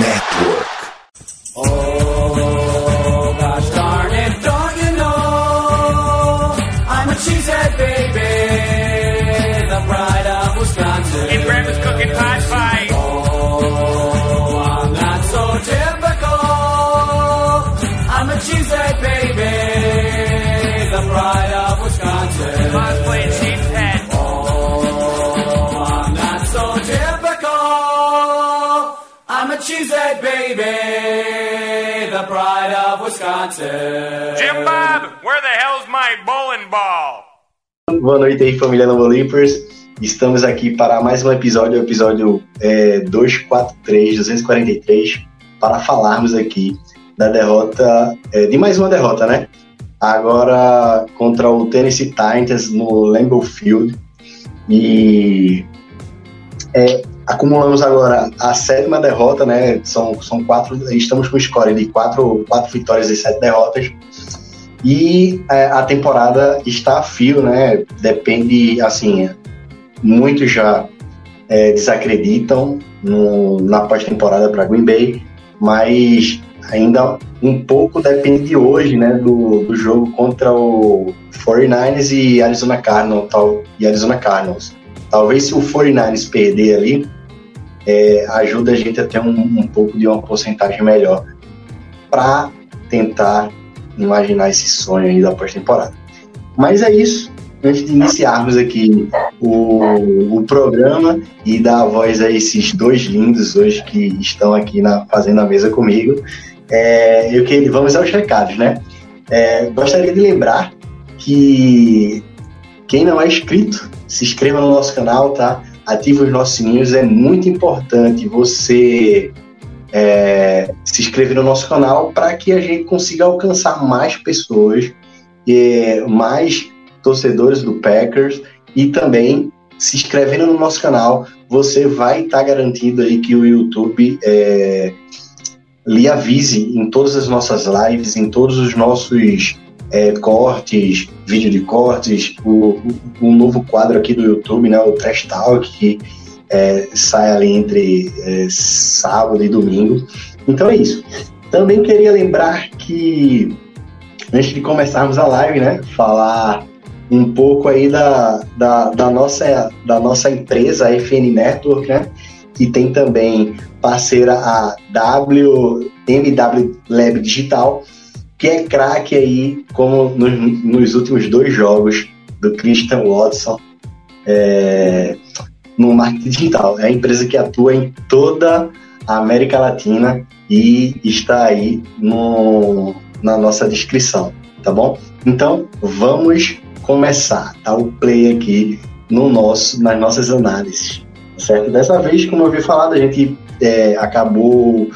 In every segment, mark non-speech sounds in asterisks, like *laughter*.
Network. Jim Bob, where the hell's my bowling ball? Boa noite aí, família Novo Leapers. Estamos aqui para mais um episódio, o episódio é, 243, 243, para falarmos aqui da derrota, é, de mais uma derrota, né? Agora contra o Tennessee Titans no Lambeau Field. E é, acumulamos agora a sétima derrota, né? São, são quatro, estamos com score de quatro, quatro vitórias e sete derrotas. E é, a temporada está a fio, né? Depende, assim, muitos já é, desacreditam no, na pós-temporada para Green Bay, mas ainda um pouco depende de hoje, né? Do, do jogo contra o 49ers e Arizona Cardinals, tal, e Arizona Cardinals. Talvez se o 49ers perder ali, é, ajuda a gente a ter um, um pouco de uma porcentagem melhor para tentar imaginar esse sonho aí da pós-temporada. Mas é isso. Antes de iniciarmos aqui o, o programa e dar a voz a esses dois lindos hoje que estão aqui na, fazendo a mesa comigo, é, eu que, vamos aos recados, né? É, gostaria de lembrar que quem não é inscrito, se inscreva no nosso canal, tá? Ative os nossos sininhos, é muito importante você é, se inscrever no nosso canal para que a gente consiga alcançar mais pessoas, mais torcedores do Packers e também se inscrevendo no nosso canal, você vai estar tá garantido aí que o YouTube é, lhe avise em todas as nossas lives, em todos os nossos é, cortes, vídeo de cortes, o, o, novo quadro aqui do YouTube, né, o Trash Talk, que é, sai ali entre é, sábado e domingo. Então é isso. Também queria lembrar que, antes de começarmos a live, né, falar um pouco aí da, da, da, nossa, da nossa empresa, a FN Network, né, que tem também parceira a WMW Lab Digital, que é craque aí, como nos, nos, últimos dois jogos do Christian Watson é, no marketing digital. É a empresa que atua em toda a América Latina e está aí no, na nossa descrição, tá bom? Então, vamos começar, tá? O play aqui no nosso, nas nossas análises, certo? Dessa vez, como eu havia falado, a gente é, acabou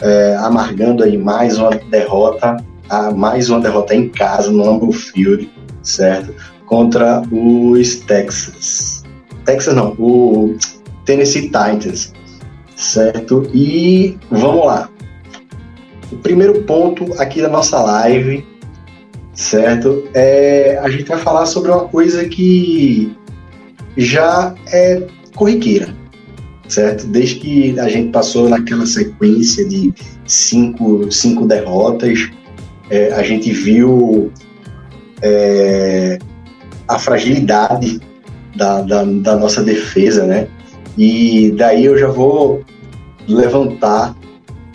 é, amargando aí mais uma derrota, a, mais uma derrota em casa no Lambeau Field, certo? Contra os Texas. Texas não, o Tennessee Titans, certo? E vamos lá. O primeiro ponto aqui da nossa live, certo? É, a gente vai falar sobre uma coisa que já é corriqueira, certo? Desde que a gente passou naquela sequência de cinco, cinco derrotas, é, a gente viu é, a fragilidade da, da, da, nossa defesa, né? E daí eu já vou levantar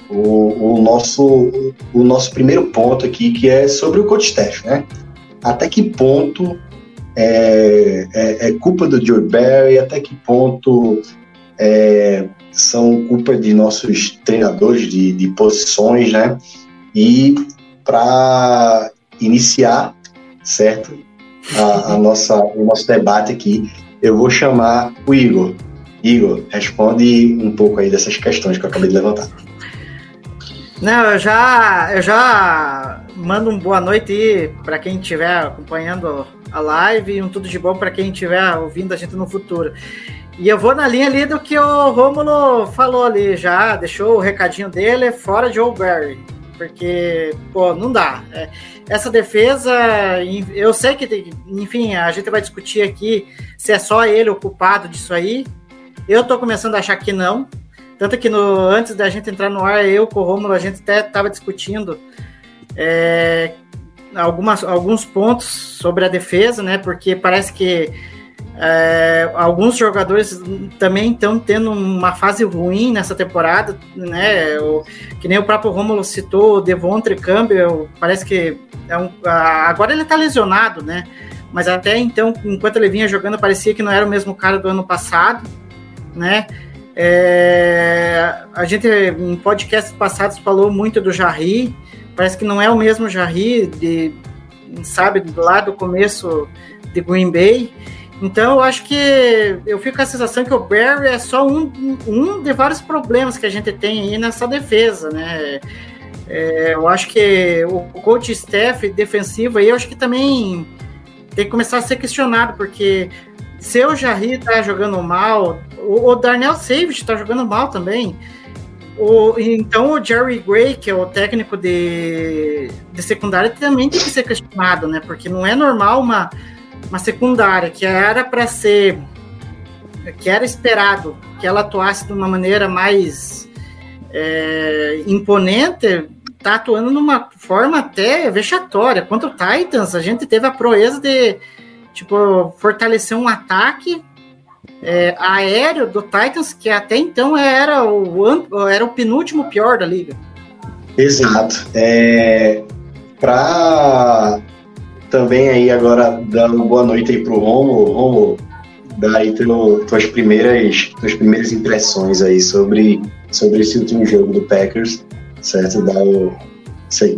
o, o, nosso, o nosso primeiro ponto aqui, que é sobre o coach staff, né? Até que ponto é, é, é culpa do Joe Barry, até que ponto é, são culpa de nossos treinadores de, de posições, né? E para iniciar, certo? A, a, nossa, o nosso debate aqui, eu vou chamar o Igor. Igor, responde um pouco aí dessas questões que eu acabei de levantar. Não, eu já, eu já mando um boa noite para quem estiver acompanhando a live e um tudo de bom para quem estiver ouvindo a gente no futuro. E eu vou na linha ali do que o Rômulo falou ali já, deixou o recadinho dele fora de Joe Barry. Porque, pô, não dá. É, essa defesa, eu sei que, enfim, a gente vai discutir aqui se é só ele o culpado disso aí. Eu tô começando a achar que não. Tanto que no, antes da gente entrar no ar, eu com o Romulo, a gente até estava discutindo é, algumas, alguns pontos sobre a defesa, né? Porque parece que é, alguns jogadores também estão tendo uma fase ruim nessa temporada, né? O, que nem o próprio Romulo citou, o Devontre Campbell, parece que é um, agora ele está lesionado, né? Mas até então, enquanto ele vinha jogando, parecia que não era o mesmo cara do ano passado, né? É, a gente em podcasts passados falou muito do Jarry, parece que não é o mesmo Jarry de, sabe, lá do começo de Green Bay. Então eu acho que eu fico com a sensação que o Barry é só um, um de vários problemas que a gente tem aí nessa defesa, né? É, eu acho que o coach staff defensivo aí, eu acho que também tem que começar a ser questionado, porque se o Jarry tá jogando mal, o, o Darnell Savage tá jogando mal também. O, então o Jerry Gray, que é o técnico de, de secundária, também tem que ser questionado, né? Porque não é normal uma uma secundária que era para ser que era esperado que ela atuasse de uma maneira mais é, imponente, tá atuando de uma forma até vexatória. Contra o Titans, a gente teve a proeza de tipo fortalecer um ataque é, aéreo do Titans que até então era o era o penúltimo pior da liga. Exato. É, para também aí agora dando boa noite aí pro Romo. Romo, dá aí teu, tuas, primeiras, tuas primeiras impressões aí sobre, sobre esse último jogo do Packers, certo? Dá o... Isso aí.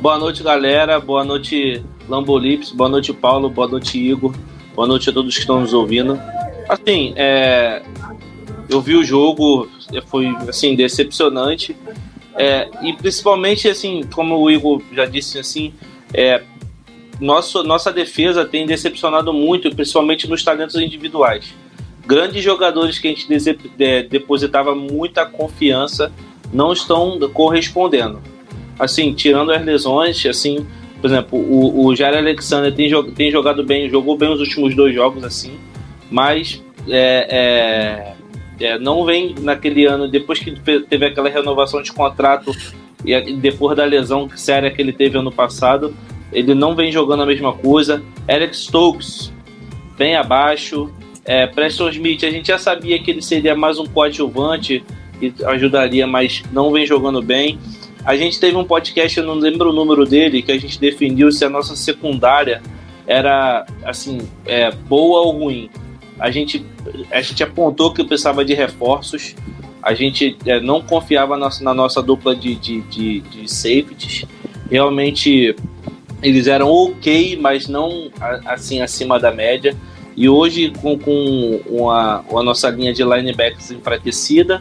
Boa noite, galera. Boa noite, Lambolips. Boa noite, Paulo. Boa noite, Igor. Boa noite a todos que estão nos ouvindo. Assim, é, eu vi o jogo, foi assim decepcionante. É, e principalmente assim, como o Igor já disse assim, é, nosso, nossa defesa tem decepcionado muito, principalmente nos talentos individuais. Grandes jogadores que a gente depositava muita confiança não estão correspondendo. Assim, tirando as lesões, assim, por exemplo, o, o Jair Alexander tem, tem jogado bem, jogou bem os últimos dois jogos, assim, mas é, é, é, não vem naquele ano, depois que teve aquela renovação de contrato e depois da lesão séria que ele teve ano passado, ele não vem jogando a mesma coisa. Eric Stokes, bem abaixo. É, Preston Smith, a gente já sabia que ele seria mais um coadjuvante e ajudaria, mas não vem jogando bem. A gente teve um podcast, eu não lembro o número dele, que a gente definiu se a nossa secundária era assim é, boa ou ruim. A gente, a gente apontou que precisava de reforços a gente é, não confiava na, na nossa dupla de, de, de, de, safeties. Realmente eles eram ok, mas não assim acima da média. E hoje, com, com uma, a nossa linha de linebackers enfraquecida,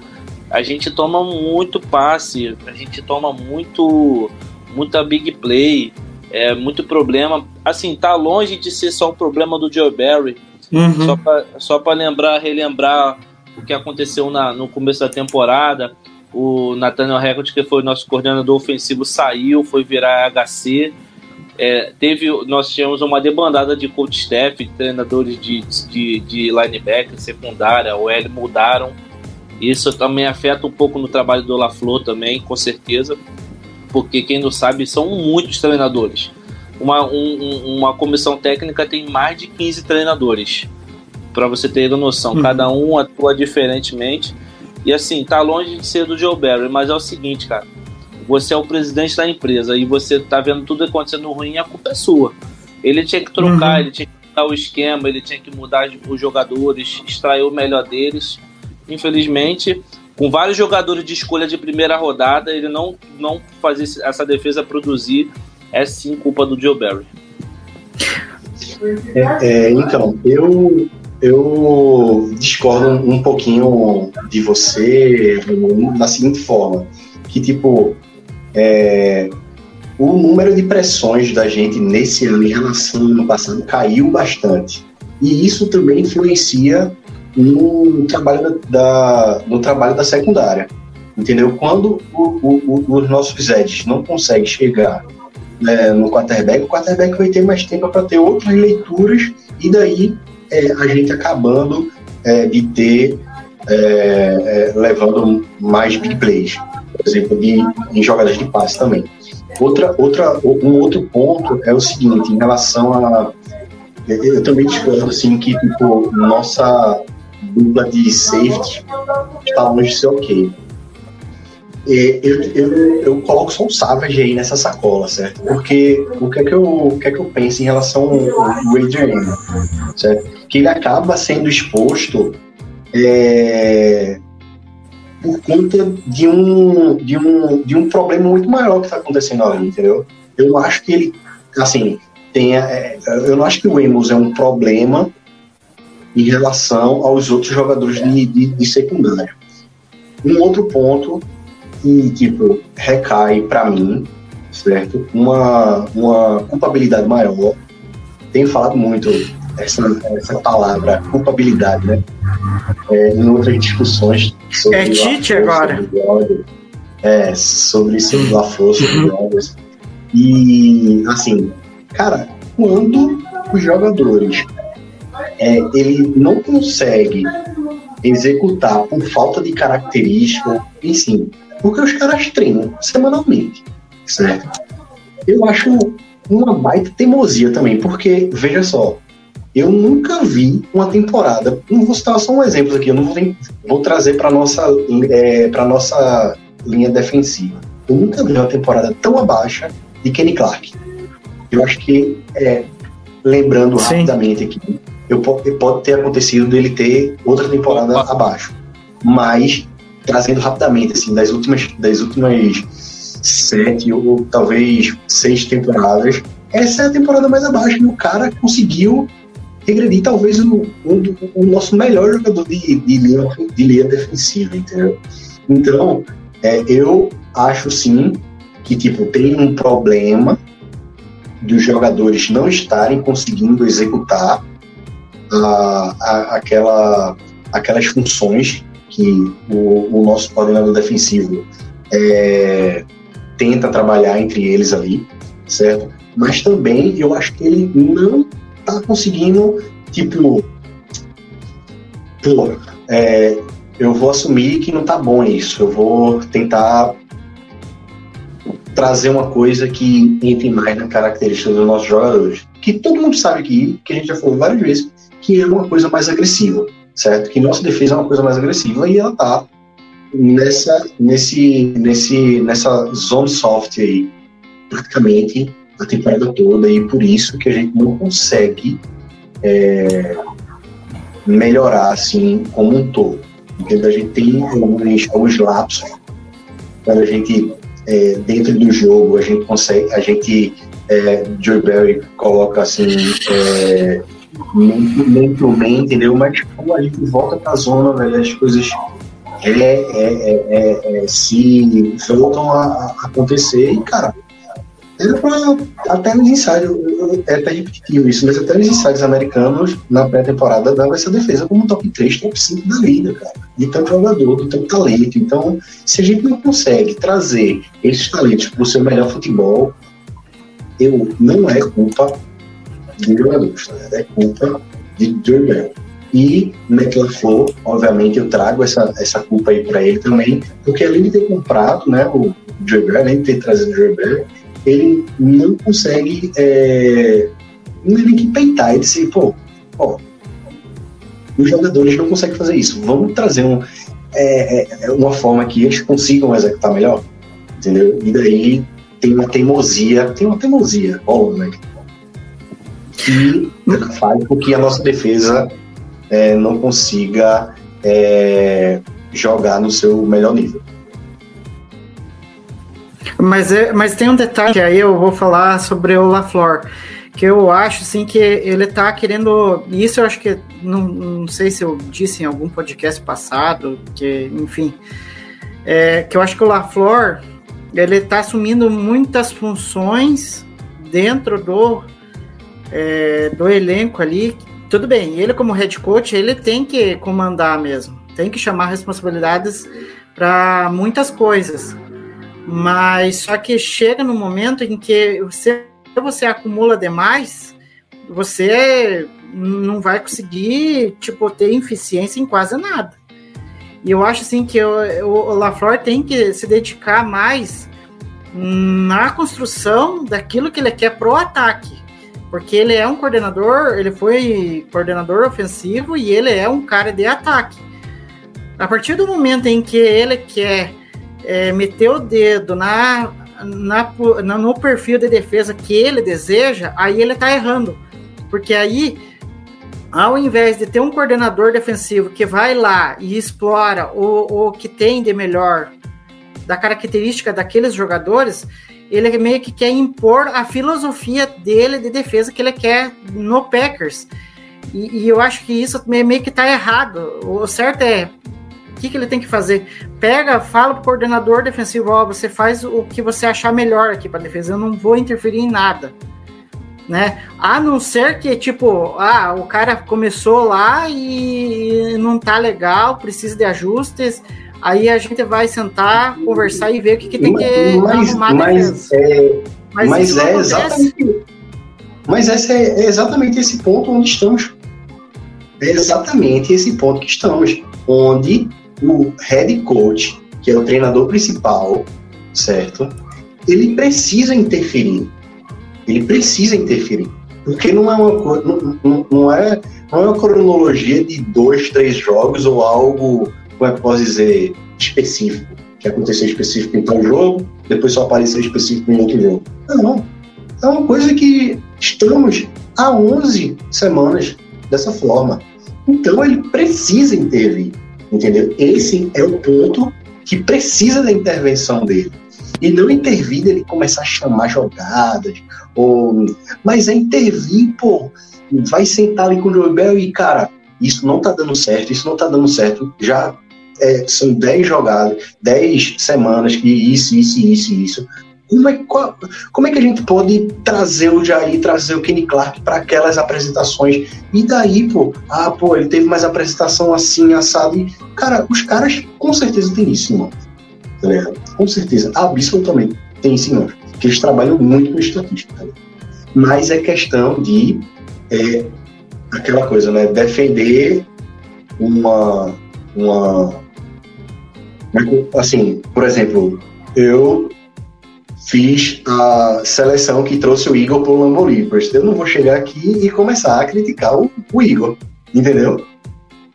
a gente toma muito passe, a gente toma muito muita big play, é muito problema. Assim, tá longe de ser só um problema do Joe Barry. Uhum. Só para lembrar, relembrar o que aconteceu na, no começo da temporada. O Nathaniel Hackett, que foi o nosso coordenador ofensivo, saiu, foi virar HC. É, teve, nós tivemos uma debandada de coach staff, treinadores de, de, de linebacker, secundária, OL mudaram. Isso também afeta um pouco no trabalho do LaFleur também, com certeza, porque quem não sabe, são muitos treinadores. Uma, um, uma comissão técnica tem mais de 15 treinadores para você ter noção. Uhum. Cada um atua diferentemente. E assim, tá longe de ser do Joe Barry, mas é o seguinte, cara. Você é o presidente da empresa e você tá vendo tudo acontecendo ruim, a culpa é sua. Ele tinha que trocar, uhum. ele tinha que mudar o esquema, ele tinha que mudar os jogadores, extrair o melhor deles. Infelizmente, com vários jogadores de escolha de primeira rodada, ele não, não fazer essa defesa produzir. É sim culpa do Joe Barry. É, é, então, eu eu discordo um pouquinho de você da seguinte forma, que tipo, é, o número de pressões da gente nesse ano em relação ao ano passado caiu bastante. E isso também influencia no trabalho da, no trabalho da secundária. Entendeu? Quando o, o, os nossos edges não conseguem chegar né, no quarterback, o quarterback vai ter mais tempo para ter outras leituras e daí é, a gente acabando é, de ter é, é levando mais big plays, por exemplo, de, em jogadas de passe também. Outra, outra, um outro ponto é o seguinte, em relação a. Eu, também discordo assim, que tipo, nossa dupla de safety está longe de ser ok. E Eu, eu, eu coloco só o Savage aí nessa sacola, certo? Porque o que é que eu, o que é que eu penso em relação ao Adrian, certo? Que ele acaba sendo exposto é, por conta de um, de, um, de um problema muito maior que está acontecendo ali, entendeu? Eu acho que ele, assim, tenha. é, eu não acho que o Emos é um problema em relação aos outros jogadores de, de, de. Um outro ponto que, tipo, recai para mim, certo? Uma, uma culpabilidade maior. Tenho falado muito essa, essa palavra, culpabilidade, né? É, em outras discussões sobre É Tite agora. sobre É, sobre sobre o Afonso, sobre o Aldo. E, assim, cara, quando os jogadores é, ele não consegue executar por falta de característica, enfim, porque os caras treinam semanalmente, certo? Eu acho uma baita teimosia também, porque, veja só, eu nunca vi uma temporada, não vou citar só um exemplo aqui, eu não vou, vou trazer para nossa é, para nossa linha defensiva. Eu nunca vi uma temporada tão abaixo de Kenny Clark. Eu acho que, é, lembrando Sim. rapidamente aqui, eu, po- pode ter acontecido dele ter outra temporada Opa. abaixo. Mas, trazendo rapidamente, assim, das últimas, das últimas sete ou talvez seis temporadas, essa é a temporada mais abaixo. E o cara conseguiu regredir talvez o, do- o nosso melhor jogador de, de, linha, de linha defensiva, entendeu? Então, é, eu acho sim que tipo, tem um problema dos jogadores não estarem conseguindo executar a- a- aquela, aquelas funções que o, o nosso coordenador defensivo é, tenta trabalhar entre eles ali, certo? Mas também eu acho que ele não tá conseguindo, tipo, pô, é, eu vou assumir que não tá bom isso, eu vou tentar trazer uma coisa que entre mais na característica dos nossos jogadores. Que todo mundo sabe aqui, que a gente já falou várias vezes, que é uma coisa mais agressiva, certo? Que nossa defesa é uma coisa mais agressiva e ela tá nessa, nesse, nesse, nessa zone soft aí, praticamente a temporada toda, e por isso que a gente não consegue é, melhorar assim como um todo. Entendeu? A gente tem alguns, alguns lapsos quando a gente é, dentro do jogo a gente consegue, a gente é, Joe Barry coloca assim é, muito, bem, entendeu? Mas quando a gente volta pra zona, velho, as coisas é, é, é, é, é, se voltam a, a acontecer e, cara, pra, até nos ensaios, é até repetitivo isso, mas até nos ensaios americanos, na pré-temporada, dava essa defesa como top 3, top 5 da liga, cara. De tanto jogador, de tanto talento. Então, se a gente não consegue trazer esses talentos para o seu melhor futebol, eu, não é culpa dos jogadores, né? é culpa de Bell. E LaFleur, obviamente, eu trago essa, essa culpa aí para ele também, porque além de ter comprado né, o Bell, além de ter trazido o Bell, ele não consegue é, é nem que peitar e dizer, pô, ó, os jogadores não conseguem fazer isso. Vamos trazer um, é, é, uma forma que eles consigam executar melhor, entendeu? E daí tem uma teimosia, tem uma teimosia, rolando, né? Que faz com que a nossa defesa é, não consiga é, jogar no seu melhor nível. Mas, é, mas tem um detalhe que aí eu vou falar sobre o LaFleur, que eu acho assim que ele tá querendo. Isso eu acho que. Não, não sei se eu disse em algum podcast passado, que, enfim. É, que eu acho que o LaFleur ele tá assumindo muitas funções dentro do, é, do elenco ali. Tudo bem, ele como head coach, ele tem que comandar mesmo, tem que chamar responsabilidades para muitas coisas. Mas só que chega no momento em que você, você acumula demais, você não vai conseguir tipo, ter eficiência em quase nada. E eu acho assim que o, o LaFleur tem que se dedicar mais na construção daquilo que ele quer pro ataque. Porque ele é um coordenador, ele foi coordenador ofensivo e ele é um cara de ataque. A partir do momento em que ele quer é, meter o dedo na, na, no perfil de defesa que ele deseja, aí ele tá errando. Porque aí, ao invés de ter um coordenador defensivo que vai lá e explora o, o que tem de melhor da característica daqueles jogadores, ele meio que quer impor a filosofia dele de defesa que ele quer no Packers. E, e eu acho que isso meio que tá errado. O certo é o que, que ele tem que fazer? Pega, fala pro coordenador defensivo, ó, você faz o que você achar melhor aqui para defesa, eu não vou interferir em nada. Né? A não ser que, tipo, ah, o cara começou lá e não tá legal, precisa de ajustes, aí a gente vai sentar, conversar e ver o que, que tem que mas, arrumar mas, é, mas, mas é exatamente. Mas esse é exatamente esse ponto onde estamos. É exatamente esse ponto que estamos. Onde o head coach, que é o treinador principal, certo? Ele precisa interferir. Ele precisa interferir. Porque não é uma, não, não é, não é uma cronologia de dois, três jogos ou algo, como é que posso dizer, específico. Que aconteceu específico em tal jogo, depois só apareceu específico em outro jogo. Não. É uma coisa que estamos há 11 semanas dessa forma. Então ele precisa intervir. Entendeu? Esse é o ponto que precisa da intervenção dele. E não intervir ele começar a chamar jogadas, ou... mas é intervir, pô, vai sentar ali com o Joe Bell e, cara, isso não tá dando certo, isso não tá dando certo, já é, são 10 jogadas, 10 semanas que isso, isso, isso, isso. Como é, qual, como é que a gente pode trazer o Jair, trazer o Kenny Clark para aquelas apresentações? E daí, pô, ah, pô, ele teve mais apresentação assim, assado. E, cara, os caras com certeza têm isso, irmão. Tá? Com certeza, absolutamente tem isso, irmão. Porque eles trabalham muito com estatística. Tá Mas é questão de é, aquela coisa, né? Defender uma. uma assim, por exemplo, eu fiz a seleção que trouxe o Igor para o Lambo Eu não vou chegar aqui e começar a criticar o, o Igor, entendeu?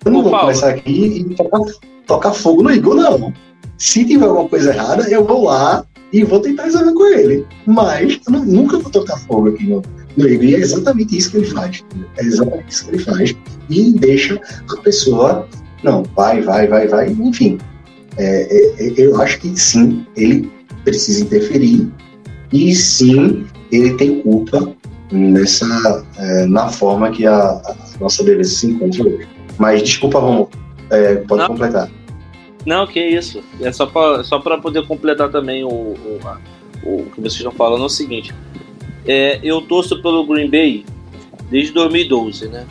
Eu não Ô, vou Paulo. começar aqui e tocar, tocar, fogo no Igor, não. Se tiver alguma coisa errada, eu vou lá e vou tentar resolver com ele. Mas eu não, nunca vou tocar fogo aqui no, no Igor. E é exatamente isso que ele faz. É exatamente isso que ele faz. E deixa a pessoa, não, vai, vai, vai, vai, enfim. É, é, eu acho que sim, ele precisa interferir e sim ele tem culpa nessa é, na forma que a, a, nossa beleza se encontra hoje. Mas desculpa, Romulo, é, pode Não. completar. Não, que isso. É só para só poder completar também o, o, o, que vocês estão falando é o seguinte. É, eu torço pelo Green Bay desde 2012, né?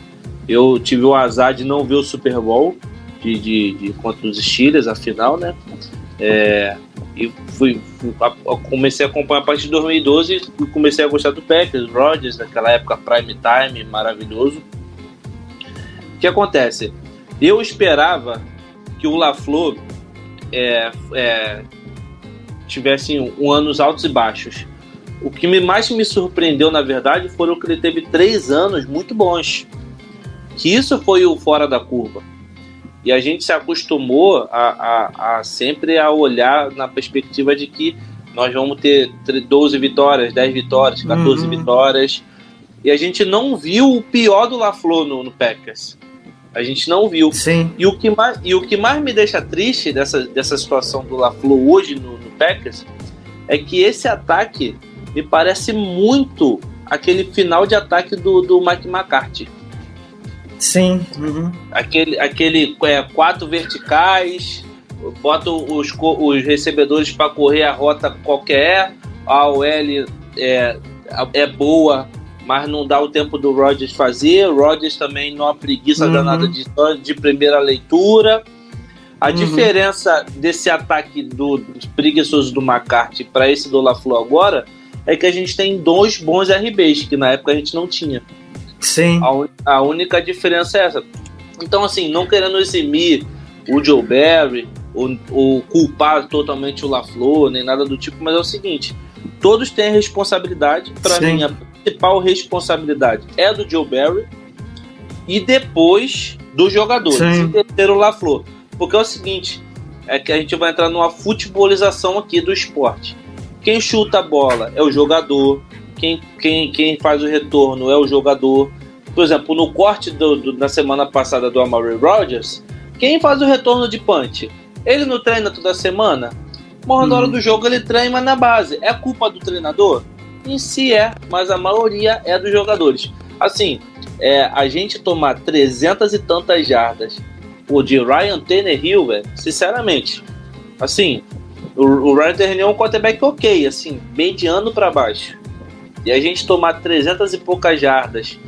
Eu tive o azar de não ver o Super Bowl de, de, de contra os Steelers, a final, né? É, e fui, fui, comecei a acompanhar a partir de 2012 e comecei a gostar do Packers, Rodgers, naquela época prime time, maravilhoso. O que acontece? Eu esperava que o LaFleur é, é, tivesse um, anos altos e baixos. O que me, mais me surpreendeu, na verdade, foram que ele teve três anos muito bons. Que isso foi o fora da curva. E a gente se acostumou a, a, a sempre a olhar na perspectiva de que nós vamos ter 12 vitórias, 10 vitórias, 14 uhum. vitórias. E a gente não viu o pior do LaFleur no, no Packers. A gente não viu. Sim. E o que mais, e o que mais me deixa triste dessa, dessa situação do LaFleur hoje no, no Packers é que esse ataque me parece muito aquele final de ataque do, do Mike McCarthy. Sim. Uhum. Aquele, aquele é, quatro verticais, bota os, os recebedores para correr a rota qualquer, a OL é, é boa, mas não dá o tempo do Rodgers fazer. O Rodgers também não há preguiça uhum. danada de, de primeira leitura. A uhum. diferença desse ataque do, dos preguiçosos do McCarthy para esse do LaFleur agora é que a gente tem dois bons RBs, que na época a gente não tinha. Sim. A, a única diferença é essa. Então, assim, não querendo eximir o Joe Barry, ou, ou culpar totalmente o LaFleur, nem nada do tipo, mas é o seguinte: todos têm responsabilidade. Para mim, a principal responsabilidade é do Joe Barry e depois dos jogadores. Sim. Terceiro, o LaFleur. Porque é o seguinte: é que a gente vai entrar numa futebolização aqui do esporte. Quem chuta a bola é o jogador, quem, quem, quem faz o retorno é o jogador. Por exemplo, no corte do, do- da semana passada do Amari Rodgers, quem faz o retorno de punch? Ele não treina toda semana? Mas na hora do jogo ele treina na base. É culpa do treinador? Em si é, mas a maioria é dos jogadores. Assim, é, a gente tomar 300 e tantas jardas pô, de Ryan Tannehill, velho, sinceramente, assim, o, o Ryan Tannehill é um quarterback ok, assim, mediano pra baixo. E a gente tomar 300 e poucas jardas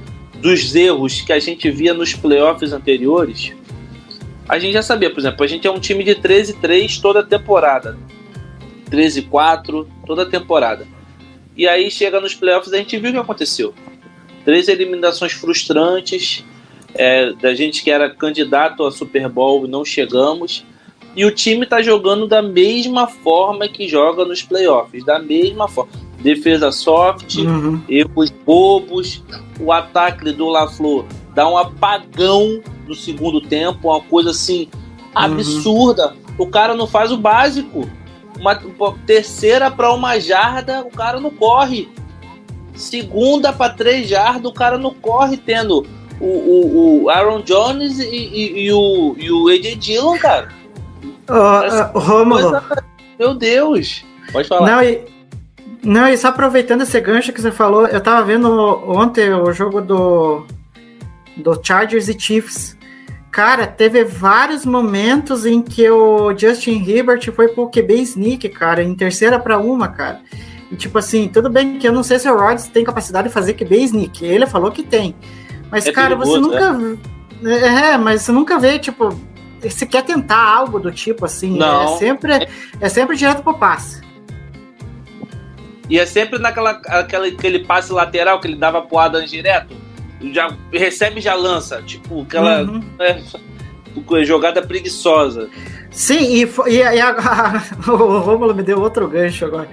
dos erros que a gente via nos playoffs anteriores, a gente já sabia, por exemplo, a gente é um time de 13-3 toda temporada. 13-4 toda temporada. E aí chega nos playoffs a gente viu o que aconteceu. Três eliminações frustrantes, é, da gente que era candidato a Super Bowl e não chegamos. E o time tá jogando da mesma forma que joga nos playoffs, da mesma forma. Defesa soft, Uhum. erros bobos, o ataque do LaFleur dá um apagão no segundo tempo, uma coisa assim absurda. O cara não faz o básico. Uma, terceira para uma jarda, o cara não corre. Segunda para três jardas, o cara não corre, tendo o, o, o Aaron Jones e, e- e o, e o AJ Dillon, cara. Ô, ô, Rômulo, Coisa- Meu Deus. Pode falar. não e, não, e só aproveitando esse gancho que você falou, eu tava vendo ontem o jogo do, do Chargers e Chiefs. Cara, teve vários momentos em que o Justin Herbert foi pro QB sneak, cara, em terceira para uma, cara. E tipo assim, tudo bem que eu não sei se o Rodgers tem capacidade de fazer QB sneak. Ele falou que tem. Mas, É cara, você nunca. É, mas você nunca vê, tipo, você quer tentar algo do tipo assim. Não. É sempre, é sempre direto pro passe. E é sempre naquela aquela, aquele passe lateral que ele dava pro Adams direto. Já recebe e já lança. Tipo, aquela Uhum. é, *laughs* jogada preguiçosa. Sim, e, e, e a- *laughs* o Rômulo me deu outro gancho agora.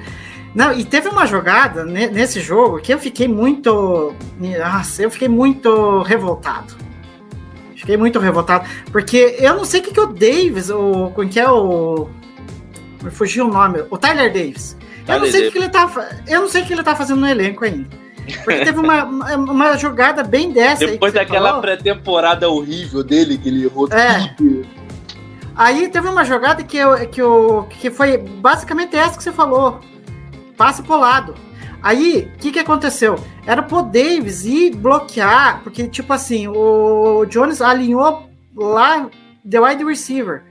Não, e teve uma jogada ne- nesse jogo que eu fiquei muito. Nossa, eu fiquei muito revoltado. Fiquei muito revoltado. Porque eu não sei o que, que o Davis, o. Como que é o. Me fugiu o nome. O Tyler Davis. Eu não sei o que, ele tá. Eu não sei o que ele tá fazendo no elenco ainda. Porque teve uma, uma, jogada bem dessa. Depois daquela pré-temporada horrível dele, que ele errou É. tudo. Aí teve uma jogada que, eu, que, eu, que foi basicamente essa que você falou. Passe pro lado. Aí, o que, que aconteceu? Era pro Davis ir bloquear, porque, tipo assim, o Jones alinhou lá the wide receiver.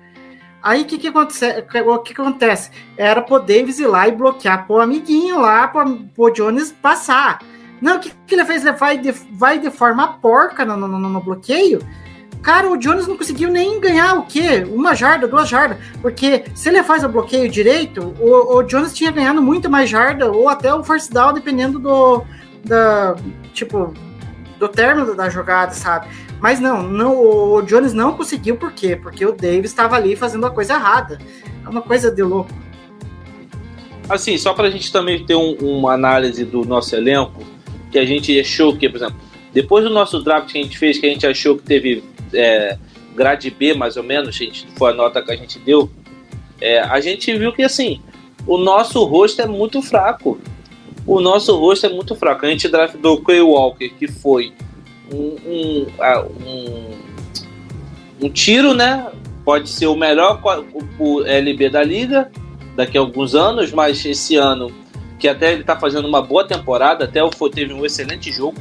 Aí, o que, que, acontece, o que, que acontece? Era pro Davis ir lá e bloquear pro amiguinho lá, pro, pro Jones passar. Não, o que, que ele fez? Ele vai de, vai de forma porca no, no, no- no bloqueio. Cara, o Jones não conseguiu nem ganhar o quê? Uma jarda, duas jardas. Porque se ele faz o bloqueio direito, o, o Jones tinha ganhado muito mais jarda, ou até o first down, dependendo do. Da, tipo, do término da jogada, sabe? Mas não, não, o Jones não conseguiu, por quê? Porque o Davis estava ali fazendo a coisa errada. É uma coisa de louco. Assim, só pra gente também ter um- uma análise do nosso elenco, que a gente achou que, por exemplo, depois do nosso draft que a gente fez, que a gente achou que teve é, grade B, mais ou menos, a gente, foi a nota que a gente deu, é, a gente viu que, assim, o nosso rosto é muito fraco. O nosso rosto é muito fraco. A gente draftou o Quay Walker, que foi um, um, ah, um, um tiro, né? Pode ser o melhor o LB da liga daqui a alguns anos, mas esse ano, que até ele tá fazendo uma boa temporada, até o foi- teve um excelente jogo.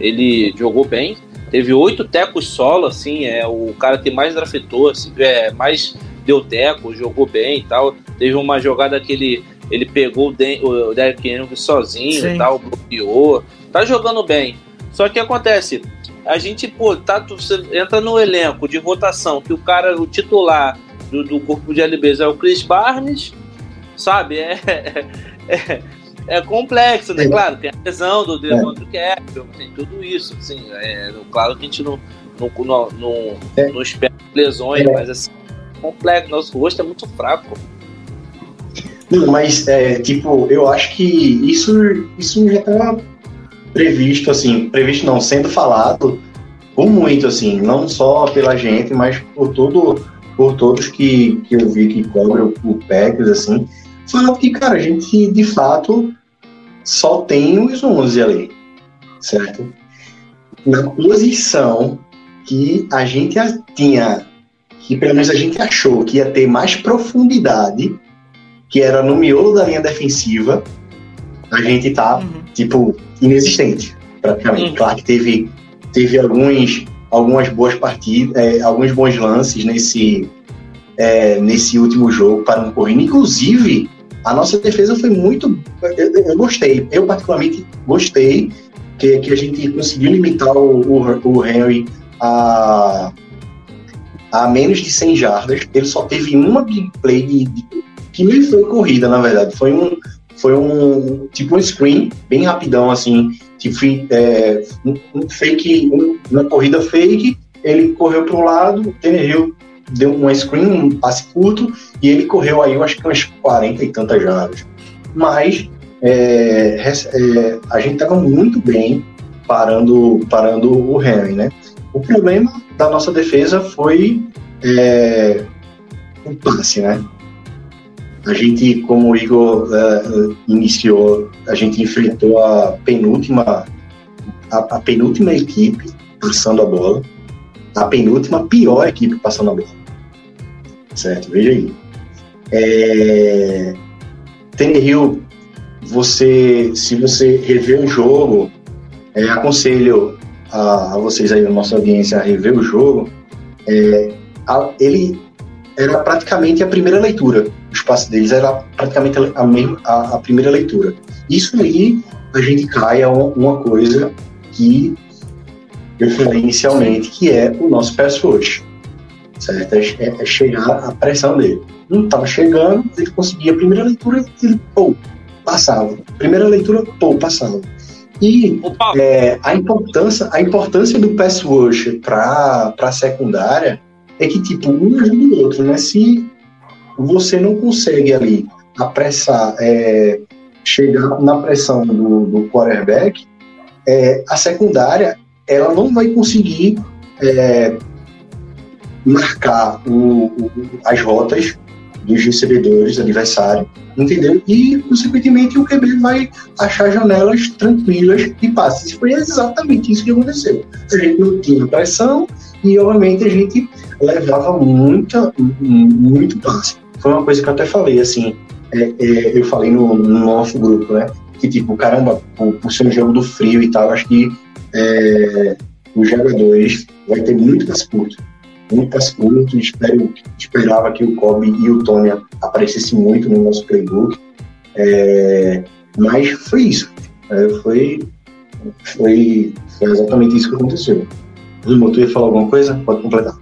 Ele jogou bem. Teve oito tecos solo, assim, é o cara que mais draftou, assim, é, mais deu teco, jogou bem e tal. Teve uma jogada que ele, ele pegou o, Den, o Derrick Henry sozinho Sim. e tal, bloqueou. Tá jogando bem. Só que acontece, a gente, pô, tá, tu- você entra no elenco de rotação, que o cara, o titular do, do corpo de LBs é o Chris Barnes, sabe? É, *laughs* é, é complexo, né? É. Claro, tem a lesão do Devondre Campbell, tem tudo isso, assim, é, claro que a gente não, não, não, não, É. não espera lesões, É. mas assim, complexo, nosso rosto é muito fraco. Não, mas, é, tipo, eu acho que isso, isso já estava previsto, assim, previsto não, sendo falado por muito, assim, não só pela gente, mas por todo, por todos que, que eu vi que cobram o Packers, assim, falando que, cara, a gente, de fato, só tem os 11 ali, certo? Na posição que a gente tinha, que pelo menos a gente achou que ia ter mais profundidade, que era no miolo da linha defensiva, a gente tá, Uhum. Tipo, inexistente, praticamente. Uhum. Claro que teve, teve alguns, algumas boas partidas, é, alguns bons lances nesse, é, nesse último jogo para um correndo. Inclusive, a nossa defesa foi muito. Eu, eu gostei, eu particularmente gostei que, que a gente conseguiu limitar o, o, o Henry a, a menos de 100 jardas. Ele só teve uma big play de, de- que nem foi corrida, na verdade. Foi um, foi um tipo um screen bem rapidão, assim, tipo, é, um, um fake, um- uma corrida fake. Ele correu para um lado, o deu uma screen, um passe curto, e ele correu aí, eu acho que umas 40 e tantas jardas. Mas é, é, a gente estava muito bem parando, parando o Henry, né? O problema da nossa defesa foi é, o passe, né? A gente, como o Igor eh, iniciou, a gente enfrentou a penúltima, a, a penúltima equipe passando a bola, a penúltima pior equipe passando a bola. Certo? Veja aí. É... Tannehill, você, se você rever o jogo, é, aconselho a, a vocês aí, a nossa audiência, a rever o jogo. É, a- ele era praticamente a primeira leitura. Os passos deles era praticamente a, mesma, a, a primeira leitura. Isso aí a gente cai a uma, uma coisa que eu falei inicialmente, que é o nosso pass rush. Certo? É, é chegar a pressão dele. Não estava chegando, ele conseguia a primeira leitura, ele, pô, passava. Primeira leitura, pô, passava. E é, a importância a importância do pass rush para a secundária é que tipo um ajuda o outro né se você não consegue ali apressar é, chegar na pressão do, do quarterback é, a secundária ela não vai conseguir é, marcar o- o- as rotas dos recebedores adversários entendeu e consequentemente o QB vai achar janelas tranquilas e passes. Foi exatamente isso que aconteceu. A gente não tinha pressão e, obviamente, a gente levava muita, muito passe. Foi uma coisa que eu até falei, assim, é, é, eu falei no, no nosso grupo, né? Que, tipo, caramba, por, por ser um jogo do frio e tal, acho que é, os jogadores vai ter muito curto. Muito passe curto. Espero, esperava que o Kobe e o Tony aparecessem muito no nosso playbook. É, mas foi isso. É, foi, foi, foi exatamente isso que aconteceu. Rimo, tu ia falar alguma coisa? Pode completar.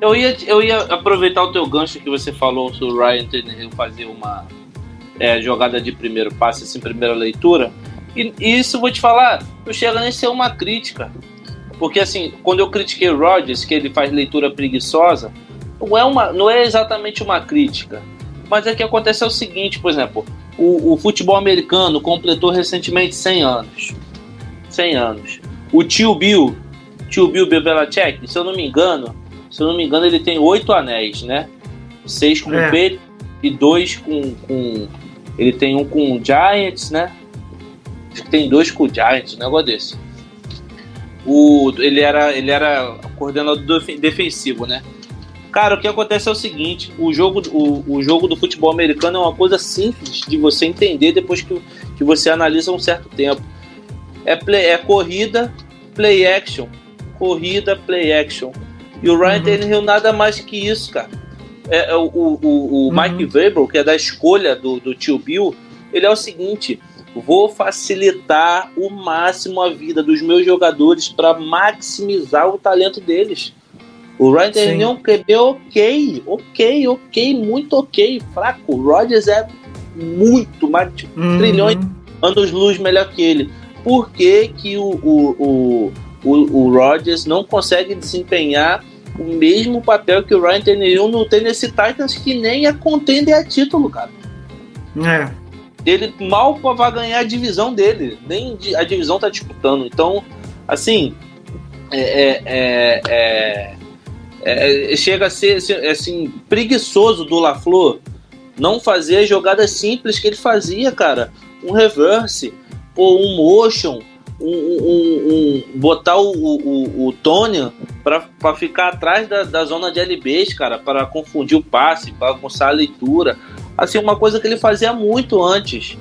Eu ia, eu ia aproveitar o teu gancho que você falou sobre o Ryan Tannehill fazer uma é, jogada de primeiro passe, assim, primeira leitura. E, isso, vou te falar, não chega nem a ser uma crítica. Porque, assim, quando eu critiquei o Rodgers, que ele faz leitura preguiçosa, não é, uma, não é exatamente uma crítica. Mas é que acontece é o seguinte, por exemplo, o, o futebol americano completou recentemente 100 anos. 100 anos. O tio Bill, tio Bill Belichick, se eu não me engano, se eu não me engano, ele tem oito anéis, né? Seis com É. o Pedro e dois com, com. Ele tem um com o Giants, né? Acho que tem dois com o Giants, um negócio desse. O, ele, era, ele era coordenador defe- defensivo, né? Cara, o que acontece é o seguinte: o jogo, o, o jogo do futebol americano é uma coisa simples de você entender depois que, que você analisa um certo tempo. É, play, é corrida, play action. Corrida, play action. E o Ryan Uhum. Tannehill nada mais que isso, cara. É, é o, o, o, Uhum. Mike Vrabel, que é da escolha do, do tio Bill, ele é o seguinte: vou facilitar o máximo a vida dos meus jogadores para maximizar o talento deles. O Ryan. Tannehill é um QB ok, ok, ok, muito ok, fraco. O Rodgers é muito, mais Uhum. trilhões anos luz melhor que ele. Por que, que o, o, o, o, o Rodgers não consegue desempenhar o mesmo papel que o Ryan Tannehill no Tennessee Titans, que nem é contender a título, cara. É. Ele mal vai ganhar a divisão dele, nem a divisão tá disputando. Então, assim, é, é- é- é- é- chega a ser assim, assim, preguiçoso do LaFleur não fazer as jogadas simples que ele fazia, cara. Um reverse, ou um motion, um, um- um- botar o, o, o Tony para ficar atrás da, da zona de LBs, cara, para confundir o passe, para bagunçar a leitura. Assim, uma coisa que ele fazia muito antes.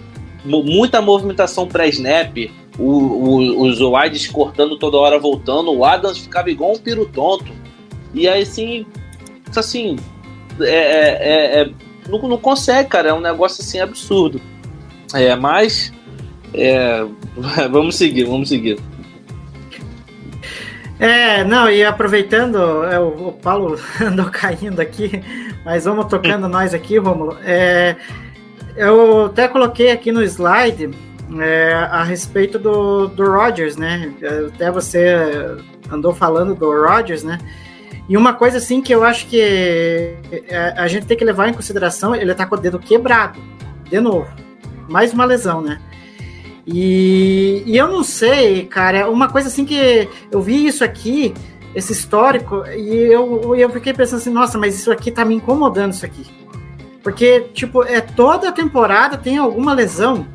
Mu- Muita movimentação pré-snap, os wides cortando toda hora voltando, o Adams ficava igual um piro tonto. E aí, assim, assim, é, é- é- é- não, não consegue, cara, é um negócio assim absurdo. É, mas, é, *laughs* vamos seguir, vamos seguir. É, não, e aproveitando, é, o, o Paulo *laughs* andou caindo aqui, mas vamos tocando nós aqui, Romulo. É, eu até coloquei aqui no slide é, a respeito do, do Rodgers, né? Até você andou falando do Rodgers, né? E uma coisa assim que eu acho que é, a gente tem que levar em consideração, ele tá com o dedo quebrado, de novo. Mais uma lesão, né? E, e eu não sei, cara, uma coisa assim que eu vi isso aqui, esse histórico, e eu, eu fiquei pensando assim, nossa, mas isso aqui tá me incomodando, isso aqui. Porque, tipo, é toda temporada tem alguma lesão,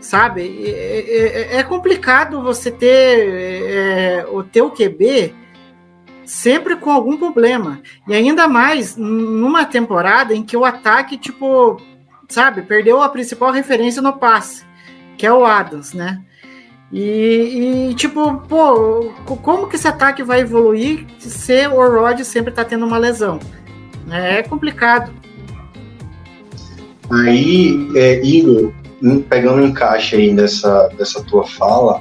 sabe? É, é- é complicado você ter é, o teu QB sempre com algum problema. E ainda mais numa temporada em que o ataque, tipo, sabe, perdeu a principal referência no passe, que é o Adams, né? E, e, tipo, pô, co- como que esse ataque vai evoluir se o Rod sempre tá tendo uma lesão? É complicado. Aí, é, Igor, pegando um encaixe aí dessa, dessa tua fala,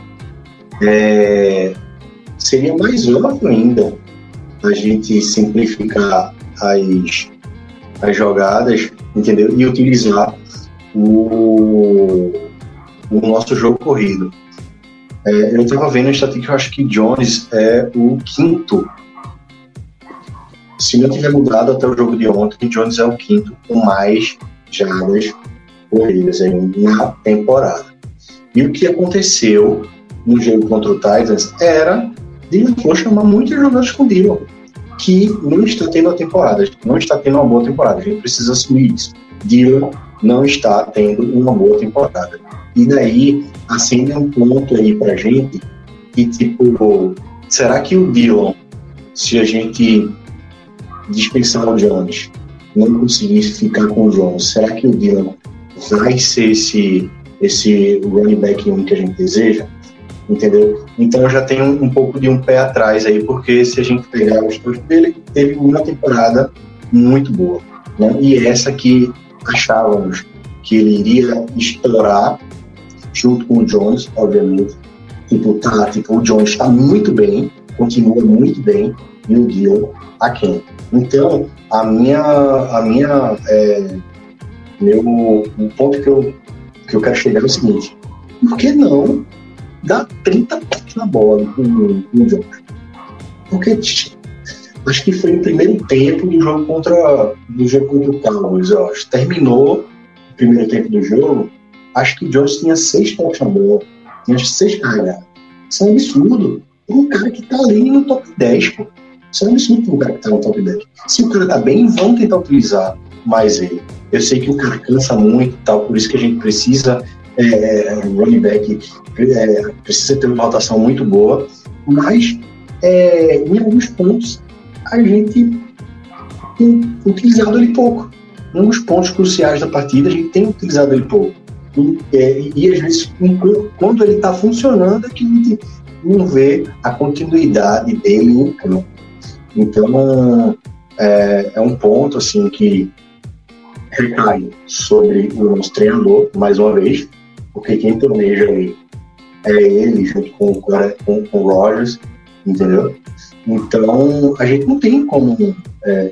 é, seria mais óbvio ainda a gente simplificar as, as jogadas, entendeu? E utilizar o, o nosso jogo corrido. É, eu estava vendo a estatística, eu acho que Jones é o quinto. Se não tiver mudado até o jogo de ontem, Jones é o quinto com mais jardas corridas na temporada. E o que aconteceu no jogo contra o Titans era de LaFleur chamar muitos jogadores com Dylan, que não está tendo a temporada, não está tendo uma boa temporada. A gente precisa assumir isso. Dylan não está tendo uma boa temporada. E daí acende um ponto aí pra gente que tipo, será que o Dylan, se a gente dispensar o Jones, não conseguir ficar com o Jones, será que o Dylan vai ser esse, esse running back 1 que a gente deseja? Entendeu? Então já tenho um, pouco de um pé atrás aí, porque se a gente pegar os dois dele, teve uma temporada muito boa. Né? E essa que achávamos que ele iria estourar junto com o Jones, obviamente. Tipo, tá, tipo, o Jones está muito bem, continua muito bem, e o Dylan aquém. Então, a minha, a minha, é, meu, o ponto que eu, que eu quero chegar é o seguinte: por que não dar 30 pontos na bola com, com o Jones? Porque acho que foi no primeiro tempo do jogo contra, do jogo contra o Cowboys, eu acho. Terminou o primeiro tempo do jogo, acho que o Jones tinha seis toques na tinha seis carregadas. Isso é um absurdo. Um cara que tá ali no top 10, pô. Isso é um absurdo para um cara que tá no top 10. Se o cara tá bem, vamos tentar utilizar mais ele. Eu sei que o cara cansa muito e tal, por isso que a gente precisa, é, running back, é, precisa ter uma rotação muito boa, mas é, em alguns pontos a gente tem utilizado ele pouco. Em alguns pontos cruciais da partida a gente tem utilizado ele pouco. E, é, e às vezes, quando ele está funcionando, é que a gente não vê a continuidade dele em campo. Então, é, é um ponto assim que recai sobre o nosso treinador, mais uma vez, porque quem planeja aí é ele, junto com, o com, com o Rogers, entendeu? Então, a gente não tem como é,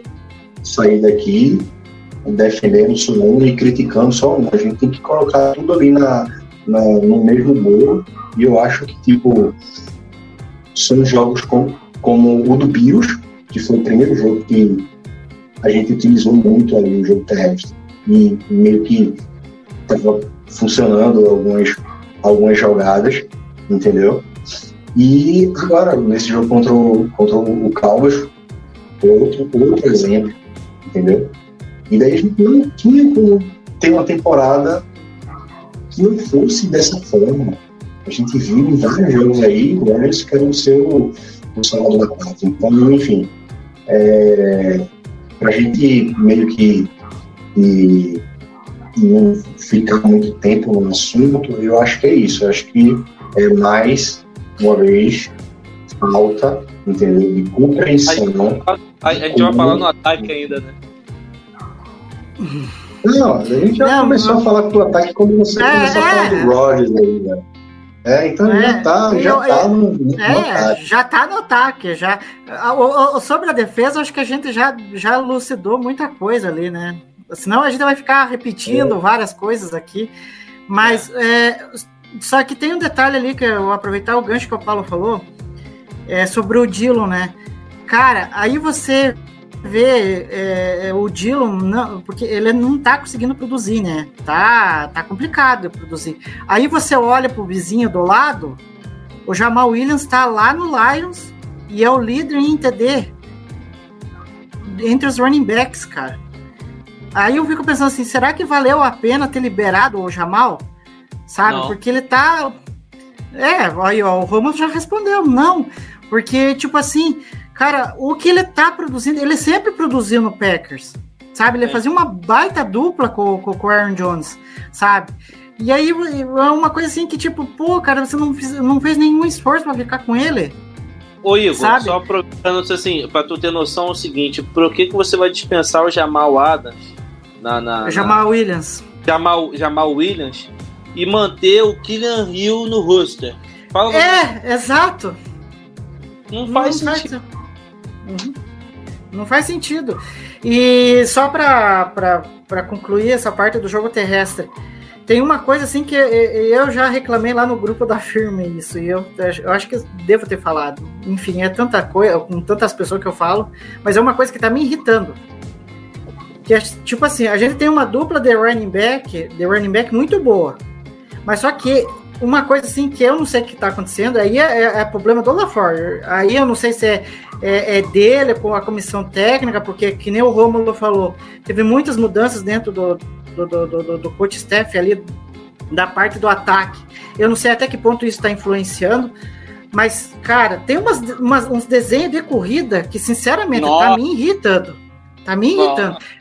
sair daqui defendendo só um e criticando só um. A gente tem que colocar tudo ali na, na- no mesmo bolo. E eu acho que, tipo, são jogos com, como o do Bills, que foi o primeiro jogo que a gente utilizou muito ali o jogo terrestre. E meio que estava funcionando algumas, algumas jogadas, entendeu? E agora, nesse jogo contra o, contra o Cowboys, outro, outro exemplo, entendeu? E daí a gente não tinha como ter uma temporada que não fosse dessa forma. A gente viu em vários jogos aí, o Warriors querendo ser o, o salvador da pátria. Então, enfim, é, para a gente meio que e, não ficar muito tempo no assunto, eu acho que é isso. Eu acho que é mais uma vez falta, entendeu? De compreensão. A, a gente vai falar no ataque ainda, né? Não, a gente já Não, começou a falar do ataque quando você É, começou a falar é. do Rodgers aí, né? É, então É, já tá, já eu- tá no, no É, ataque. já tá no ataque. Já. Ah, o- o- Sobre a defesa, acho que a gente já, já elucidou muita coisa ali, né? Senão a gente vai ficar repetindo várias coisas aqui. Mas é, só que tem um detalhe ali que eu vou aproveitar o gancho que o Paulo falou é, sobre o Dillon, né? Cara, aí você vê é, é, o Dillon, não, porque ele não tá conseguindo produzir, né? Tá, tá complicado produzir. Aí você olha pro vizinho do lado, o Jamal Williams tá lá no Lions e é o líder em TD entre os running backs, cara. Aí eu fico pensando assim, será que valeu a pena ter liberado o Jamal? Sabe? Não. Porque ele tá. É, aí ó, o Romulo já respondeu, não. Porque, tipo assim, cara, o que ele tá produzindo, ele sempre produziu no Packers. Sabe? Ele É. fazia uma baita dupla com, com, com o Aaron Jones, sabe? E aí é uma coisa assim que, tipo, pô, cara, você não fez, não fez nenhum esforço pra ficar com ele. Ô Igor, Sabe? só aproveitando assim, pra tu ter noção é o seguinte, por que, que você vai dispensar o Jamal Adams na, na, na- Jamal Williams. Jamal, Jamal Williams e manter o Killian Hill no roster? Fala É, exato. não faz não sentido. Não faz sentido. E só para concluir essa parte do jogo terrestre, tem uma coisa assim que eu já reclamei lá no grupo da firma isso, e eu, eu acho que devo ter falado. Enfim, é tanta coisa, com tantas pessoas que eu falo, mas é uma coisa que tá me irritando. Que é, tipo assim, a gente tem uma dupla de running back, de running back muito boa. Mas só que uma coisa assim que eu não sei o que está acontecendo, aí é, é, é problema do LaFleur. Aí eu não sei se é, é, é dele, com a comissão técnica, porque, que nem o Romulo falou, teve muitas mudanças dentro do, do, do, do, do coach staff ali, da parte do ataque. Eu não sei até que ponto isso está influenciando, mas, cara, tem umas, umas, uns desenhos de corrida que, sinceramente, Nossa. tá me irritando. Tá me irritando. É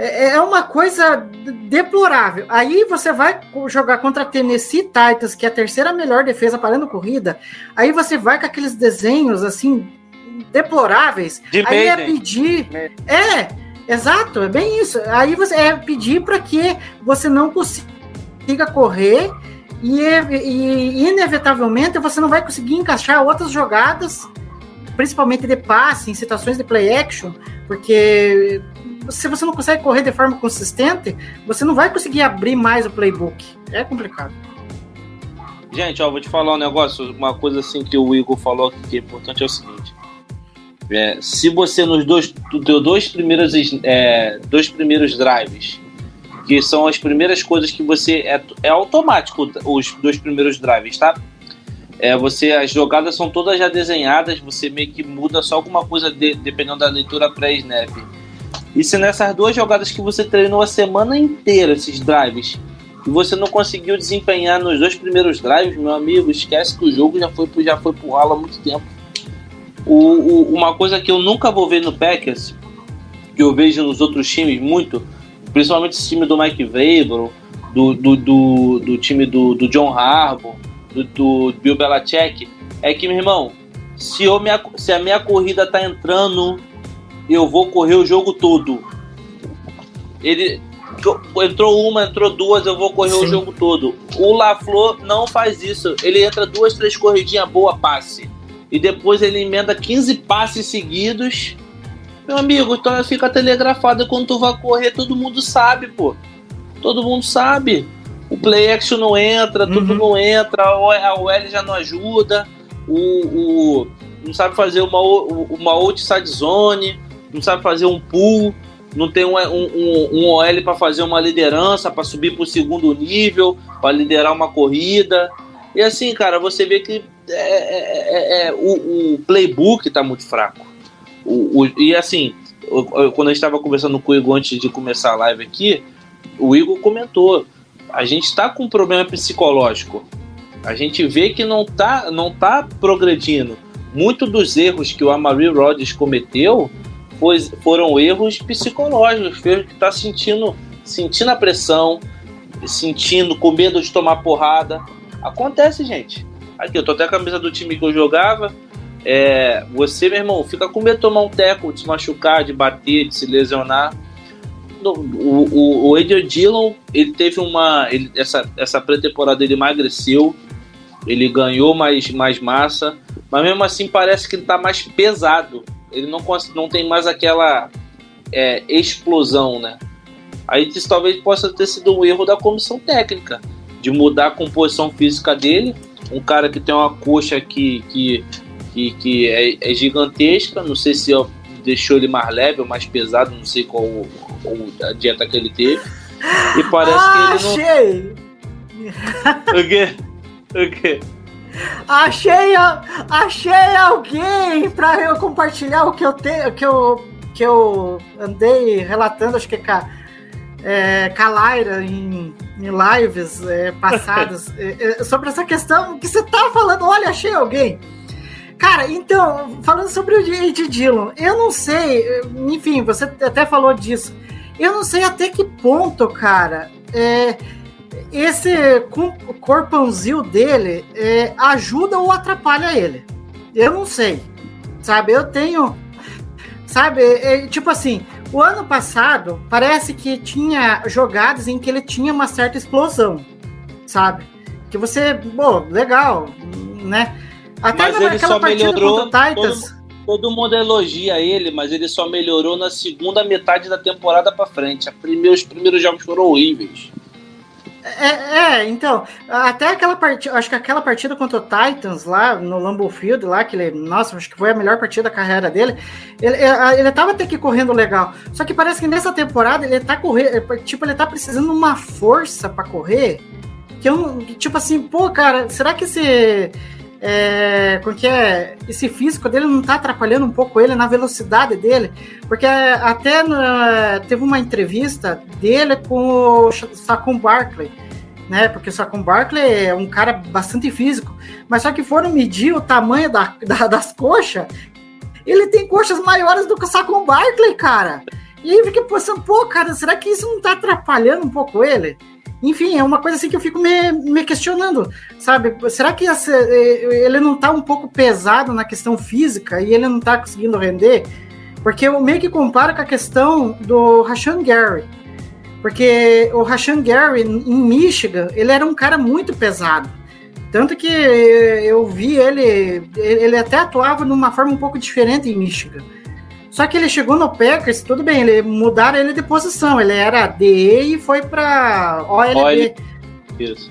é uma coisa deplorável. Aí você vai jogar contra a Tennessee Titans, que é a terceira melhor defesa parando corrida. Aí você vai com aqueles desenhos assim deploráveis. De aí é pedir. É, exato, é bem isso. Aí você é pedir para que você não consiga correr e, e, inevitavelmente você não vai conseguir encaixar outras jogadas, principalmente de passe, em situações de play action, porque se você não consegue correr de forma consistente, você não vai conseguir abrir mais o playbook. É complicado. Gente, ó, vou te falar um negócio, uma coisa assim que o Igor falou que é importante é o seguinte. É, se você nos dois, deu dois primeiros, é, dois primeiros drives, que são as primeiras coisas que você é, é automático os dois primeiros drives, tá? É, você as jogadas são todas já desenhadas, você meio que muda só alguma coisa de, dependendo da leitura pré-snap. E se nessas duas jogadas que você treinou a semana inteira, esses drives, e você não conseguiu desempenhar nos dois primeiros drives, meu amigo, esquece que o jogo já foi, pro- já foi pro ralo há muito tempo. O, o- uma coisa que eu nunca vou ver no Packers, que eu vejo nos outros times muito, principalmente esse time do Mike Vrabel, do, do, do, do time do, do John Harbaugh, do, do Bill Belichick, é que, meu irmão, se, eu se a minha corrida tá entrando, eu vou correr o jogo todo. Ele entrou uma, entrou duas, eu vou correr o Sim. jogo todo. O LaFleur não faz isso. Ele entra duas, três corridinhas boa, passe. E depois ele emenda 15 passes seguidos. Meu amigo, então fica telegrafado quando tu vai correr, todo mundo sabe, pô. Todo mundo sabe. O play action não entra, tudo Uhum. não entra, a OL já não ajuda. O, o, não sabe fazer uma, o- uma outside zone, não sabe fazer um pull, não tem um, um, um OL para fazer uma liderança, para subir para o segundo nível, para liderar uma corrida. E assim, cara, você vê que é, é- é- é- o, o playbook tá muito fraco. O, o- e assim, quando a gente estava conversando com o Igor antes de começar a live aqui, o Igor comentou: a gente está com um problema psicológico. A gente vê que não tá, não tá progredindo. Muito dos erros que o Amari Rodgers cometeu foi- foram erros psicológicos, foi que tá sentindo, sentindo a pressão, sentindo com medo de tomar porrada. Acontece, gente. Aqui, eu tô até a camisa do time que eu jogava. É, você, meu irmão, fica com medo de tomar um teco, de se machucar, de bater, de se lesionar. O, o, o Adrian Dillon, ele teve uma. ele- essa, essa pré-temporada ele emagreceu, ele ganhou mais, mais massa, mas mesmo assim parece que ele tá mais pesado. Ele não, não tem mais aquela é, explosão, né? Aí isso talvez possa ter sido um erro da comissão técnica, de mudar a composição física dele. Um cara que tem uma coxa que, que, que, que é, é gigantesca, não sei se deixou ele mais leve ou mais pesado, não sei qual o- a dieta que ele teve. E parece Ah, que ele achei! não. *laughs* O quê? O quê? Achei, achei alguém pra eu compartilhar o que eu tenho, que eu, que eu andei relatando, acho que é com a, é, em, em lives é, passadas, *laughs* é, é, sobre essa questão que você tá falando. Olha, achei alguém. Cara, então, falando sobre o Ed Dillon, eu não sei, enfim, você até falou disso. Eu não sei até que ponto, cara, é, esse corpãozinho dele é, ajuda ou atrapalha ele. Eu não sei. Sabe, eu tenho. Sabe, é, tipo assim, o ano passado parece que tinha jogadas em que ele tinha uma certa explosão. Sabe? Que você, bom, legal, né? Até Mas ele só partida melhorou contra o Titans. Todo mundo elogia ele, mas ele só melhorou na segunda metade da temporada pra frente. Primeira- os primeiros jogos foram horríveis. É, é, então, até aquela partida, acho que aquela partida contra o Titans lá no Lambeau Field, lá, que ele, nossa, acho que foi a melhor partida da carreira dele, ele, é, ele tava até que correndo legal, só que parece que nessa temporada ele tá correndo, tipo, ele tá precisando de uma força pra correr, que eu tipo assim, pô, cara, será que esse, é, como que é, esse físico dele não tá atrapalhando um pouco ele na velocidade dele? Porque até na- teve uma entrevista dele com o Saquon Barkley, né? Porque o Saquon Barkley é um cara bastante físico, mas só que foram medir o tamanho da, *laughs* da- das coxas, ele tem coxas maiores do que o Saquon Barkley, cara. E aí eu fiquei pensando, pô, cara, será que isso não tá atrapalhando um pouco ele? Enfim, é uma coisa assim que eu fico me, me questionando, sabe? Será que essa- eh, ele não tá um pouco pesado na questão física e ele não tá conseguindo render? Porque eu meio que comparo com a questão do Rashan Gary. Porque o Rashan Gary, em Michigan, ele era um cara muito pesado. Tanto que eu vi ele, ele até atuava uma forma um pouco diferente em Michigan. Só que ele chegou no Packers, tudo bem, ele mudaram ele de posição. Ele era DE e foi para OLB. OL. Isso.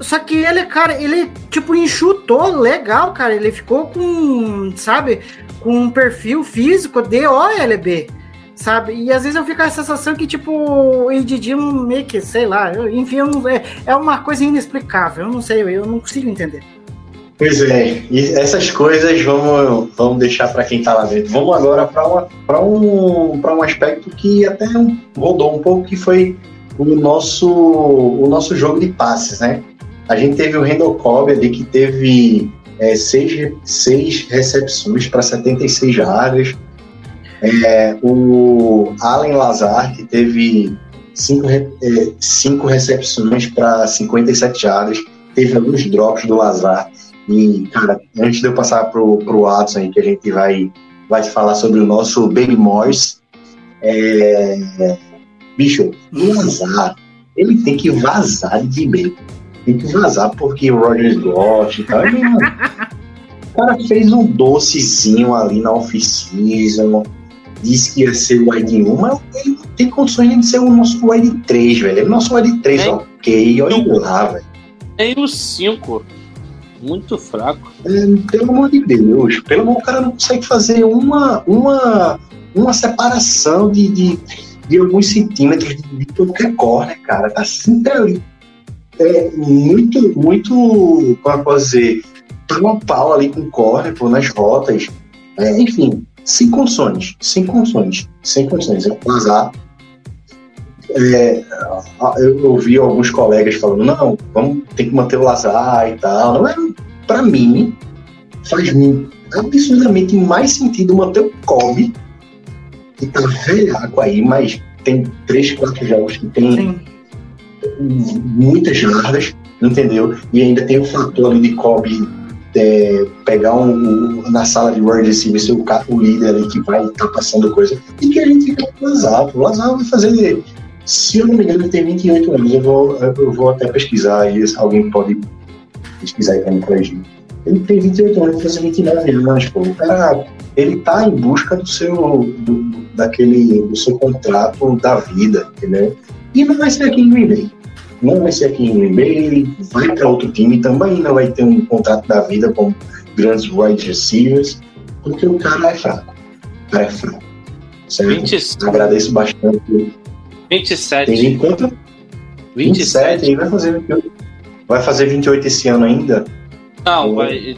Só que ele, cara, ele tipo enxutou legal, cara. Ele ficou com, sabe, com um perfil físico de OLB, sabe? E às vezes eu fico com a sensação que, tipo, o Edidi meio que, sei lá, enfim, eu não- é, é uma coisa inexplicável. Eu não sei, eu não consigo entender. Pois é, e essas coisas vamos, vamos deixar para quem tá lá dentro. Vamos agora para um, um aspecto que até rodou um pouco, que foi o nosso, o nosso jogo de passes, né? A gente teve o Randall Cobb ali que teve é, seis, seis recepções para 76 jardas. É, o Allen Lazar, que teve cinco, é, cinco recepções para 57 jardas. Teve alguns drops do Lazar. E, cara, antes de eu passar pro, pro Watson aí, que a gente vai, vai falar sobre o nosso Baby Morse, é... bicho, o Lazar, ele tem que vazar de bem. Tem que vazar porque o Rogers gosta e tal. O cara fez um docezinho ali na off-season, disse que ia ser o wide 1, mas ele não tem condições de ser o nosso wide 3, velho. O nosso wide 3 Nem- ok, olha lá, velho. Nem os cinco. Muito fraco. É, pelo amor de Deus, pelo amor, o cara não consegue fazer uma, uma, uma separação de, de, de alguns centímetros de, de qualquer corner, cara. Tá sempre ali. É muito, muito, como eu posso dizer, pau pau ali com o corner, pô, nas rotas. É, enfim, sem condições, sem condições, sem condições. É um azar. É, eu ouvi alguns colegas falando, não, vamos ter que manter o Lazar e tal. Não é, pra mim, faz absurdamente mais sentido manter o Kobe, que tá velhaco aí, mas tem três, quatro jogos que tem Sim. muitas jardas, entendeu? E ainda tem o fator ali de Kobe é, pegar um, um- na sala de wide receiver ser o, o líder ali que vai estar passando coisa, e que a gente fica com o Lazar. O Lazar vai fazer, se eu não me engano, ele tem 28 anos. Eu vou, eu vou até pesquisar aí, alguém pode pesquisar aí pra me corrigir. Ele tem 28 anos, vai fazer 29 anos, pô. O cara, ele tá em busca do seu, do, daquele, do seu contrato da vida, entendeu? E não vai ser aqui em Green Bay. Não vai ser aqui em Green Bay, ele vai para outro time também, não vai ter um contrato da vida com grandes wide receivers, porque o cara é fraco. O cara é fraco. Certo? 20, Agradeço bastante. Tem 27. 20 quanto? 27, 27. ele vai fazer 28. Vai fazer 28 esse ano ainda? Não, vai.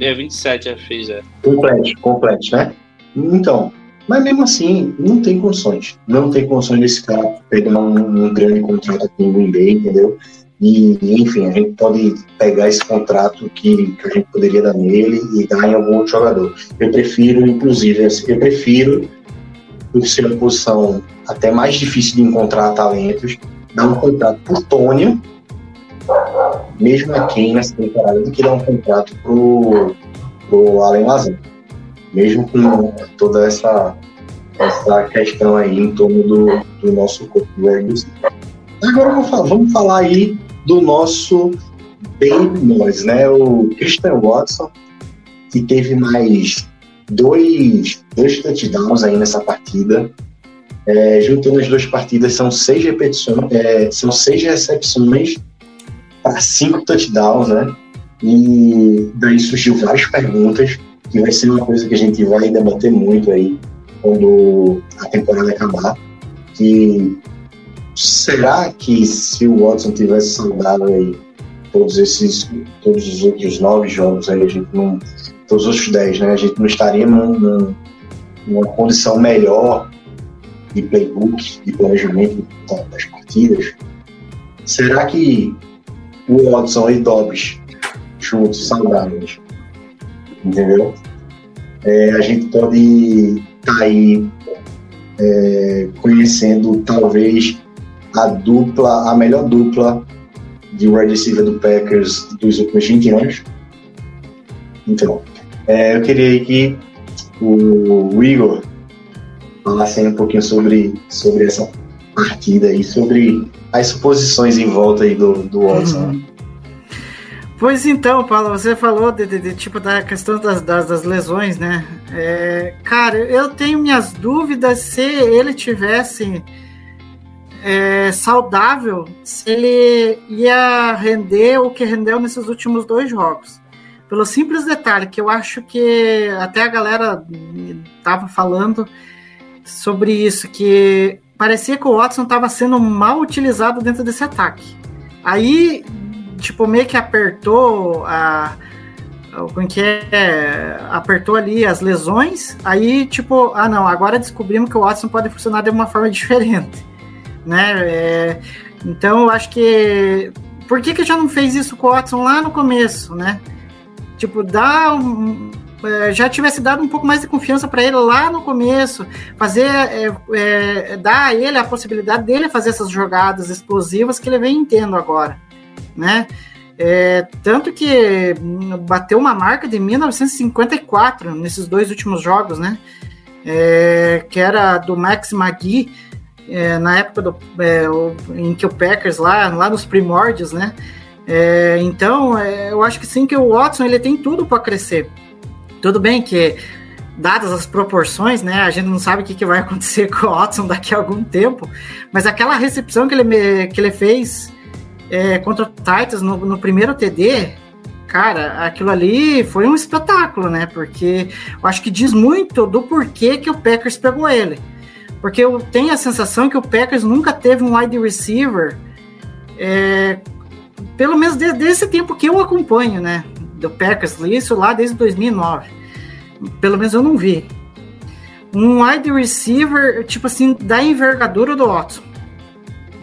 É 27, já fez, é. Complete, complete, né? Então, mas mesmo assim, não tem condições. Não tem condições desse cara pegar um, um grande contrato aqui em Green Bay, entendeu? E, enfim, a gente pode pegar esse contrato que, que a gente poderia dar nele e dar em algum outro jogador. Eu prefiro, inclusive, assim, eu prefiro, por ser uma posição até mais difícil de encontrar talentos, dar um contrato pro Tônio, mesmo aqui nessa temporada, do que dar um contrato pro, pro Allen Lazar mesmo com toda essa, essa questão aí em torno do, do nosso corpo receiver. Agora vamos vamos falar aí do nosso Baby Noise, né? O Christian Watson, que teve mais dois, dois touchdowns aí nessa partida. É, juntando as duas partidas, são seis repetições, é, são seis recepções para cinco touchdowns, né? E daí surgiu várias perguntas que vai ser uma coisa que a gente vai debater muito aí quando a temporada acabar. Que será que se o Watson tivesse saudável aí todos esses, todos os outros nove jogos aí, a gente não, todos os outros dez, né? A gente não estaria num, num, numa condição melhor de playbook, de planejamento das partidas. Será que o Watson e Dobbs juntos, saudáveis, entendeu? É, a gente pode estar aí é, conhecendo talvez a dupla, a melhor dupla de wide receiver do Packers dos últimos 20 anos. Então, é, eu queria que o Igor falasse um pouquinho sobre, sobre essa partida aí, sobre as suposições em volta aí do, do Watson. Uhum. Pois então, Paulo, você falou de, de- de, tipo da questão das, das, das lesões, né? É, cara, eu tenho minhas dúvidas se ele tivesse é, saudável, se ele ia render o que rendeu nesses últimos dois jogos. Pelo simples detalhe que eu acho que até a galera tava falando sobre isso, que parecia que o Watson estava sendo mal utilizado dentro desse ataque. Aí tipo, meio que apertou a. Como que é? Apertou ali as lesões. Aí, tipo, ah, não, agora descobrimos que o Watson pode funcionar de uma forma *laughs* diferente. Né? É, então, eu acho que. Por que, que já não fez isso com o Watson lá no começo, né? Tipo, dá um, já tivesse dado um pouco mais de confiança para ele lá no começo, fazer, é, é, dar a ele a possibilidade dele fazer essas jogadas explosivas que ele vem tendo agora né? É, tanto que bateu uma marca de 1954 nesses dois últimos jogos, né? Que era do Max Magui, na época do, em que o Packers lá, lá nos primórdios, né? Então, eu acho que sim que o Watson ele tem tudo para crescer. Tudo bem que dadas as proporções, né? A gente não sabe o que, que vai *laughs* acontecer com o Watson daqui a algum tempo, mas aquela recepção que ele, que ele fez é, contra o Titans no, no, primeiro TD, cara, aquilo ali foi um espetáculo, né? Porque eu acho que diz muito do porquê que o Packers pegou ele. Porque eu tenho a sensação que o Packers nunca teve um wide receiver, é, pelo menos desde esse tempo que eu acompanho, né? Do Packers, isso lá desde 2009. Pelo menos eu não vi. Um wide receiver, tipo assim, da envergadura do Watson.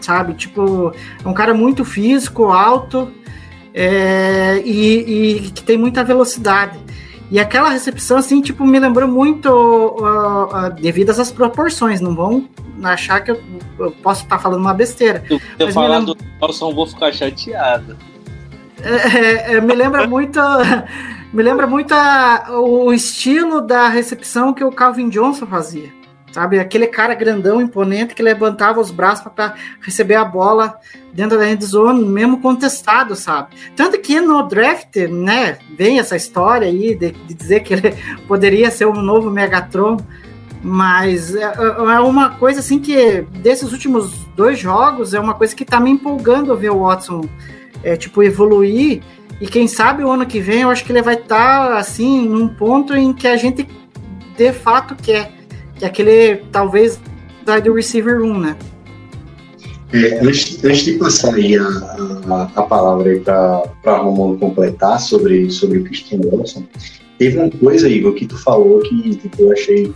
Sabe? Tipo, é um cara muito físico, alto é, e, e que tem muita velocidade. E aquela recepção, assim, tipo, me lembrou muito uh, uh, devido às proporções. Não vão achar que eu, eu posso estar falando uma besteira. Se eu falar lembra... do Nelson, vou ficar chateado. É, é, me lembra muito. me lembra muito a, o estilo da recepção que o Calvin Johnson fazia. Sabe? Aquele cara grandão, imponente, que levantava os braços para receber a bola dentro da endzone, mesmo contestado, sabe? Tanto que no draft, né, vem essa história aí de, de dizer que ele poderia ser um novo Megatron, mas é, é, uma coisa assim que, desses últimos dois jogos, é uma coisa que tá me empolgando ver o Watson, é, tipo, evoluir, e quem sabe o ano que vem eu acho que ele vai estar, tá, assim, num ponto em que a gente de fato quer que é aquele, talvez, do receiver room, né? É, antes, antes, de passar aí a, a, a palavra para Romulo completar sobre, sobre o Christian Wilson, teve uma coisa, Igor, que tu falou que tipo, eu achei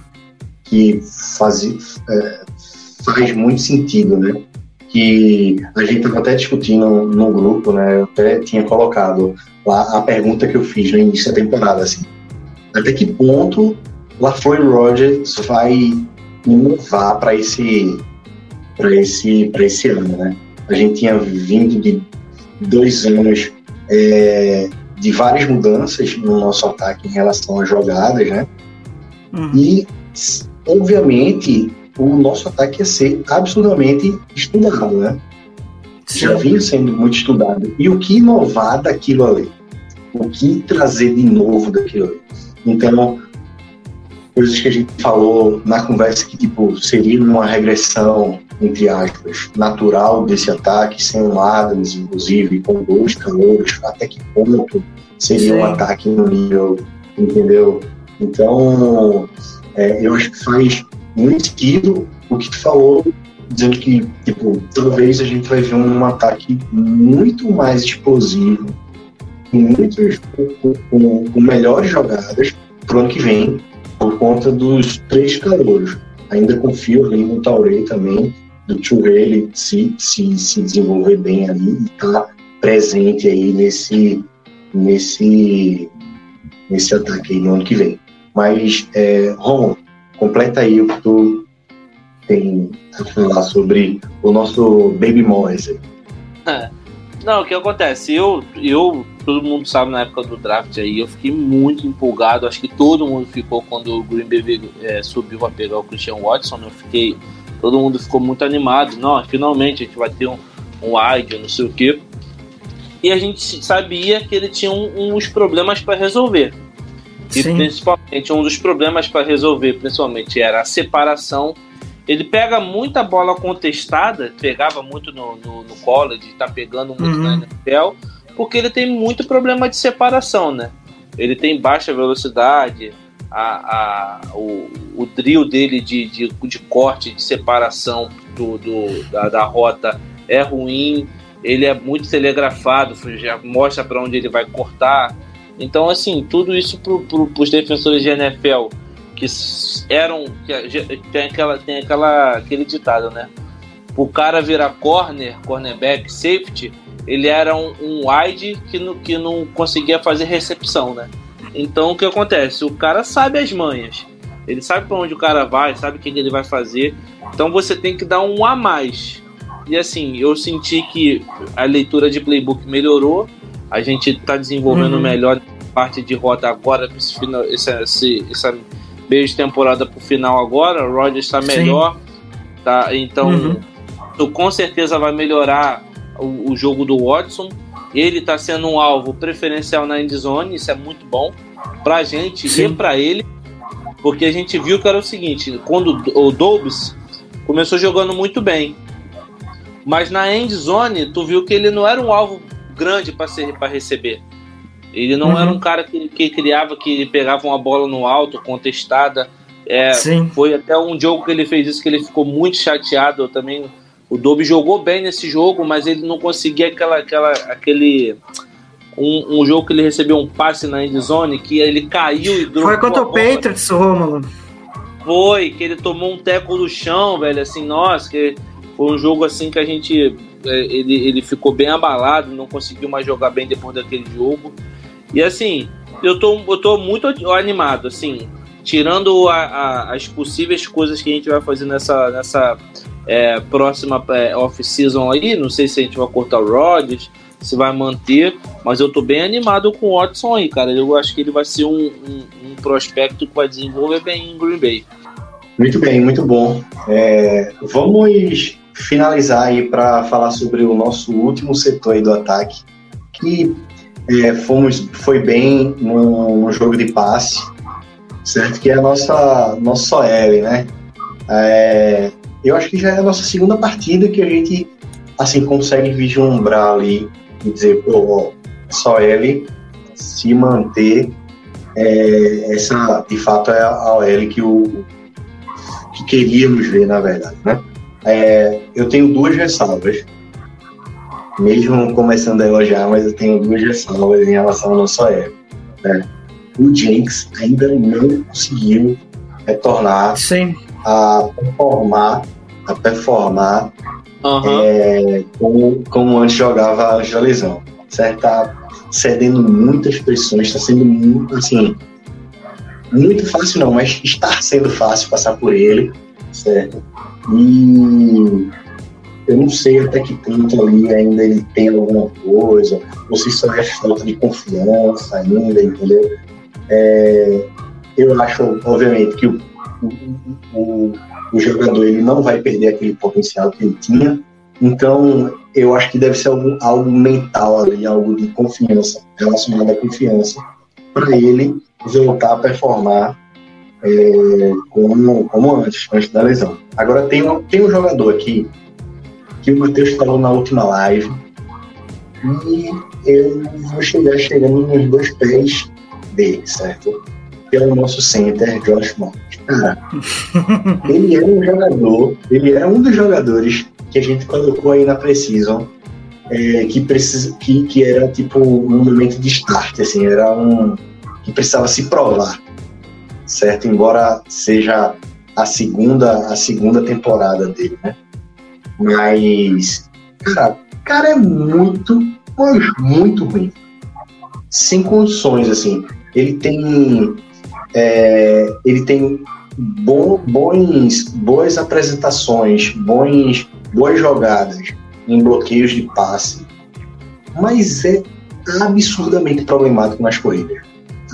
que faz, é, faz muito sentido, né? Que a gente estava até discutindo no grupo, né? Eu até tinha colocado lá a pergunta que eu fiz no início da temporada, assim. Até que ponto LaFleur Rogers vai inovar para esse para esse para esse ano, né? A gente tinha vindo de dois anos é, de várias mudanças no nosso ataque em relação às jogadas, né? Uhum. E obviamente o nosso ataque ia ser absurdamente estudado, né? Sim. Já vinha sendo muito estudado. E o que inovar daquilo ali? O que trazer de novo daquilo ali? Então, coisas que a gente falou na conversa que tipo seria uma regressão entre aspas natural desse ataque sem um Adams inclusive com dois calores até que ponto seria Sim. um ataque no nível entendeu então é, eu acho que faz muito sentido o que tu falou dizendo que tipo talvez a gente vai ver um ataque muito mais explosivo com com, com, melhores jogadas pro ano que vem por conta dos três calouros. Ainda confio ali no Taurei também, do Touré ele se, se, se desenvolver bem ali e tá presente aí nesse, nesse, nesse ataque aí no ano que vem. Mas, é, Ron, completa aí o que tu tem a falar sobre o nosso Baby Moise. Não, o que acontece? Eu, eu, todo mundo sabe na época do draft aí, eu fiquei muito empolgado. Acho que todo mundo ficou quando o Green Bay é, subiu a pegar o Christian Watson. Eu fiquei, todo mundo ficou muito animado. Não, finalmente a gente vai ter um, um não sei o quê. E a gente sabia que ele tinha um, uns problemas para resolver. E Sim. principalmente um dos problemas para resolver, principalmente, era a separação ele pega muita bola contestada, pegava muito no, no, no college, tá pegando muito uhum. na NFL, porque ele tem muito problema de separação, né? Ele tem baixa velocidade, a, a, o, o drill dele de, de, de corte, de separação do, do da, da rota é ruim, ele é muito telegrafado, já mostra para onde ele vai cortar. Então, assim, tudo isso para os defensores de NFL que eram. Que tem, aquela, tem aquela, aquele ditado, né? O cara virar corner, cornerback, safety, ele era um, um wide que não, que não conseguia fazer recepção, né? Então o que acontece? O cara sabe as manhas. Ele sabe para onde o cara vai, sabe o que ele vai fazer. Então você tem que dar um a mais. E assim, eu senti que a leitura de playbook melhorou. A gente está desenvolvendo uhum. melhor parte de rota agora, esse, esse, essa meio de temporada pro final agora, o Rodgers está melhor, tá? Então, uhum. com certeza vai melhorar o, o, jogo do Watson. Ele está sendo um alvo preferencial na endzone, isso é muito bom pra gente Sim. e pra ele, porque a gente viu que era o seguinte, quando o Dobbs começou jogando muito bem, mas na endzone tu viu que ele não era um alvo grande para receber. Ele não Uhum. era um cara que, que criava, que pegava uma bola no alto, contestada. É, Sim. foi até um jogo que ele fez isso, que ele ficou muito chateado. Eu também. O Dobe jogou bem nesse jogo, mas ele não conseguia aquela, aquela, aquele. Um, um jogo que ele recebeu um passe na endzone que ele caiu e Foi contra o. Patriots, Rômulo. Foi, que ele tomou um teco no chão, velho, assim, nossa, que foi um jogo assim que a gente. É, Ele, ele ficou bem abalado, não conseguiu mais jogar bem depois daquele jogo. E assim, eu tô, eu tô muito animado, assim, tirando a- a- as possíveis coisas que a gente vai fazer nessa, nessa é, próxima é, off-season aí. Não sei se a gente vai cortar o Rodgers, se vai manter, mas eu tô bem animado com o Watson aí, cara. Eu acho que ele vai ser um, um, um prospecto que vai desenvolver bem em Green Bay. Muito bem, muito bom. É, vamos finalizar aí para falar sobre o nosso último setor aí do ataque, que é, fomos, foi bem no, no jogo de passe, certo? Que é a nossa, nossa OL, né? É, eu acho que já é a nossa segunda partida que a gente assim consegue vislumbrar ali e dizer, pô, ó, se manter, é, essa de fato é a OL que o que queríamos ver, na verdade, né? É, eu tenho duas ressalvas, mesmo começando a elogiar, mas eu tenho duas ressalvas em relação ao nosso OL. Né? O Jenks ainda não conseguiu retornar Sim. a performar, a performar Aham. é, como, como antes jogava antes da lesão. Certo? Tá cedendo muitas pressões, está sendo muito, assim, muito fácil não, mas está sendo fácil passar por ele, certo? E eu não sei até que ponto ali ainda ele tem alguma coisa, ou se só é falta de confiança ainda, entendeu? É, eu acho, obviamente, que o, o, o, o jogador ele não vai perder aquele potencial que ele tinha, então eu acho que deve ser algo, algo mental ali, algo de confiança, relacionado à confiança, para ele voltar a performar é, como, como antes, antes da lesão. Agora tem um, tem um jogador aqui que o Matheus falou na última live e eu vou chegar chegando nos dois pés dele, certo? Que é o nosso center, Josh Morris. Cara, *laughs* ele é um jogador, ele é um dos jogadores que a gente colocou aí na Precision, é, que, precisa, que, que era tipo um momento de start, assim, era um que precisava se provar, certo? Embora seja a segunda, a segunda temporada dele, né? Mas, cara, cara é muito, muito ruim. Sem condições, assim. Ele tem. é, ele tem bo- bons, boas apresentações, bons, boas jogadas em bloqueios de passe, mas é absurdamente problemático nas corridas.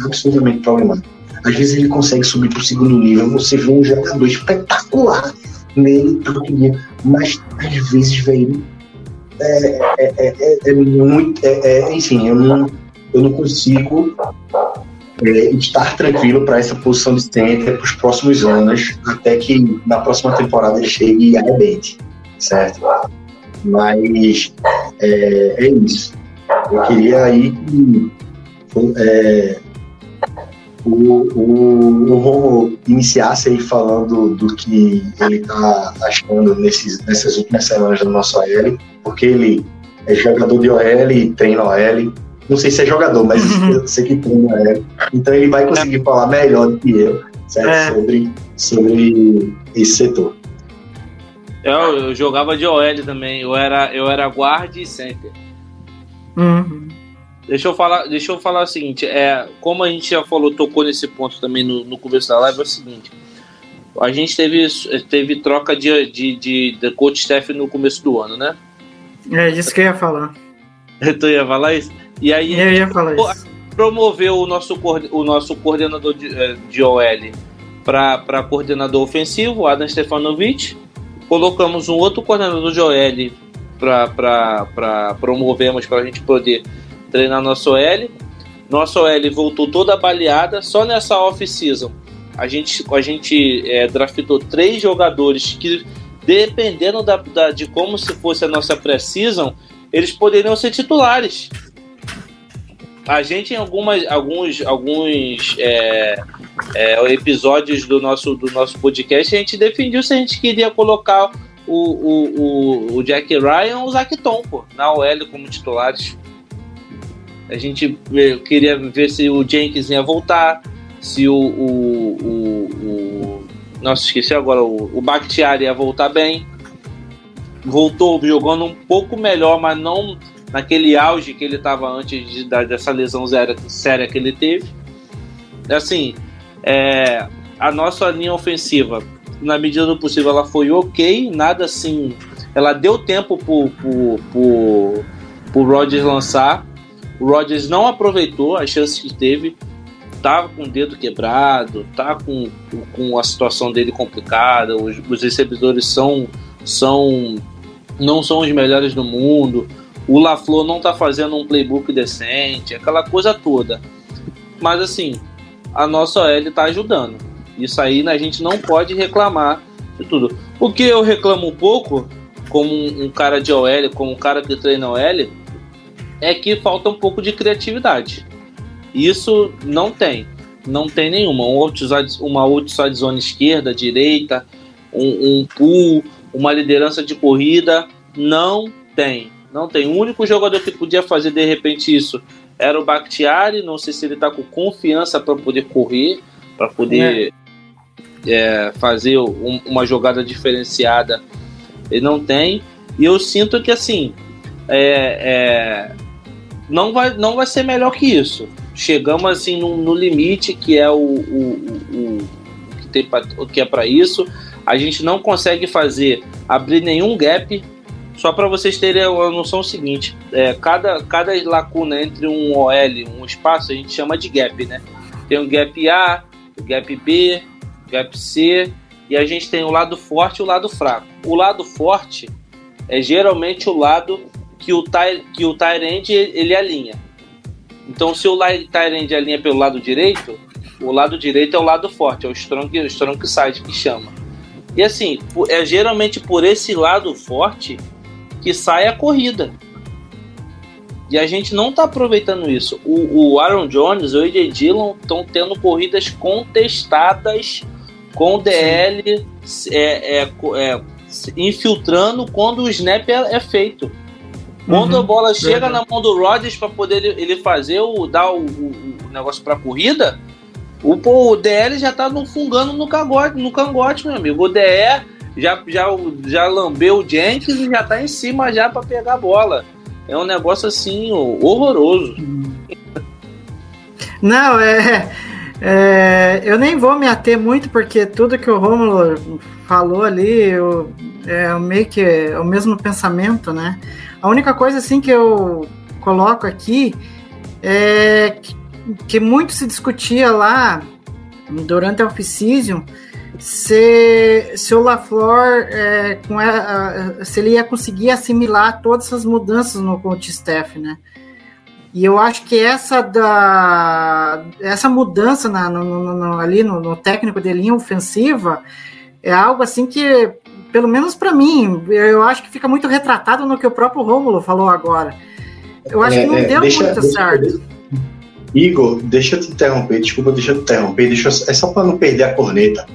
Absurdamente problemático. Às vezes ele consegue subir para o segundo nível, você vê um jogador espetacular nele todo dia, mas às vezes, velho, é, é, é, é, é muito. É, é, enfim, eu não, eu não consigo é, estar tranquilo para essa posição de center para os próximos anos, até que na próxima temporada ele chegue e arrebente, certo? Mas é, é isso. Eu queria aí que é, o, o, o Romo iniciasse aí falando do que ele está achando nesses, nessas últimas semanas do nosso OL, porque ele é jogador de OL e treina OL. Não sei se é jogador, mas eu sei que treina OL. Então ele vai conseguir falar melhor do que eu certo? É. Sobre, sobre esse setor. Eu, eu jogava de OL também. Eu era, eu era guarda e center. Uhum. Deixa eu falar, deixa eu falar o seguinte, é, como a gente já falou, tocou nesse ponto também no, no começo da live, é o seguinte. A gente teve, teve troca de, de, de, de coach staff no começo do ano, né? É isso que eu ia falar. *laughs* Tu ia falar isso? E aí Eu ia falar isso. promoveu o nosso, o nosso coordenador de, eh, de OL para coordenador ofensivo, Adam Stefanovic. Colocamos um outro coordenador de OL para promovermos para a gente poder treinar nosso OL. Nosso OL voltou toda baleada. Só nessa off-season a gente, a gente eh, draftou três jogadores que, dependendo da, da- de como se fosse a nossa pré-season, eles poderiam ser titulares. a gente em algumas, alguns, alguns é, é, episódios do nosso, do nosso podcast, a gente defendiu se a gente queria colocar o, o, o, o Jack Ryan ou o Zac Tom, pô, na OL como titulares. A gente queria ver se o Jenkins ia voltar, se o. o, o, o nossa, esqueci agora, o, o Bakhtiari ia voltar bem. Voltou jogando um pouco melhor, mas não naquele auge que ele estava antes de, da, dessa lesão zero, séria que ele teve. Assim, é, a nossa linha ofensiva, na medida do possível, ela foi ok, nada assim. Ela deu tempo pro, pro, pro, pro Rodgers lançar. O Rodgers não aproveitou as chances que teve. Tava com o dedo quebrado, tá com, com a situação dele complicada. Os, os recebedores são, são não são os melhores do mundo. O LaFleur não tá fazendo um playbook decente, aquela coisa toda. Mas assim, a nossa OL tá ajudando. Isso aí né, a gente não pode reclamar de tudo. O que eu reclamo um pouco, como um, um cara de OL, como um cara que treina OL, é que falta um pouco de criatividade. Isso não tem. Não tem nenhuma. Um outside, uma outside zone esquerda, direita, um, um pull, uma liderança de corrida. Não tem. Não tem. O único jogador que podia fazer de repente isso era o Bakhtiari. Não sei se ele está com confiança para poder correr, para poder é, fazer um- uma jogada diferenciada. Ele não tem. E eu sinto que assim. é, é, não, vai, não vai ser melhor que isso. Chegamos assim no, no limite que é o, o, o- o que, é para isso. A gente não consegue fazer abrir nenhum gap. Só para vocês terem a noção seguinte, é, cada, cada lacuna entre um OL, um espaço, a gente chama de gap, né? Tem o gap A, o gap B, o gap C, e a gente tem o lado forte e o lado fraco. O lado forte é geralmente o lado que o Ty, que o Tyrande ele alinha. Então, se o Tyrande alinha pelo lado direito, o lado direito é o lado forte, é o strong, o strong side que chama. E assim, é geralmente por esse lado forte que sai a corrida. E a gente não está aproveitando isso. O, o Aaron Jones e o AJ Dillon estão tendo corridas contestadas com DL é, é, é, infiltrando quando o snap é, é feito. Quando Uhum, a bola chega verdade. na mão do Rodgers para poder ele, ele fazer o dar o, o- o negócio para corrida, o, pô, o DL já tá no, fungando no cangote, no cangote, meu amigo. O DE já, já, já lambeu o Jenkins e já tá em cima já para pegar a bola. É um negócio assim horroroso. Não, é, é, Eu nem vou me ater muito, porque tudo que o Romulo falou ali eu, é meio que é o mesmo pensamento, né? A única coisa assim que eu coloco aqui é que, que muito se discutia lá durante a off-season se, se o LaFleur é, se ele ia conseguir assimilar todas essas mudanças no coach staff, né? E eu acho que essa da essa mudança na- no- no- ali no, no técnico de linha ofensiva é algo assim que, pelo menos para mim, eu acho que fica muito retratado no que o próprio Rômulo falou agora. Eu acho que não É, é, deu deixa- muito deixa- certo. Igor, deixa eu te interromper, desculpa, deixa eu te interromper, deixa eu- é só para não perder a corneta,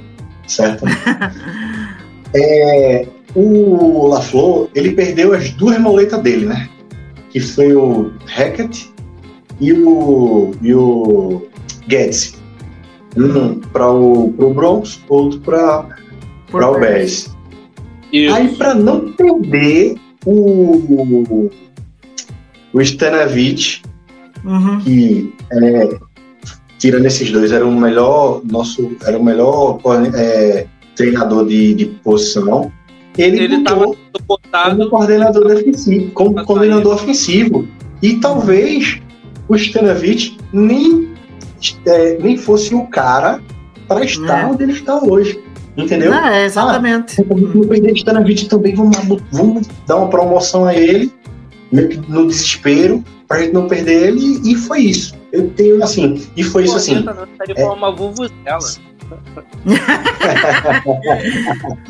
certo? *laughs* É, o LaFleur, ele perdeu as duas moletas dele, né? Que foi o Hackett e o, e o Guedes. Um para o pro Broncos, outro para o Bears. Aí, para não perder o, o Stanavich, Uhum. que é, tirando esses dois era o melhor nosso era o melhor é, treinador de, de posição ele, ele botou como coordenador defensivo como coordenador ofensivo e talvez o Stanovich nem é, nem fosse o cara para estar É. onde ele está hoje entendeu Ah, é, exatamente. no presidente Stanovich também vamos, vamos dar uma promoção a ele no desespero pra gente não perder ele e foi isso eu tenho assim e foi isso assim Ele foi uma vuvuzela. *laughs*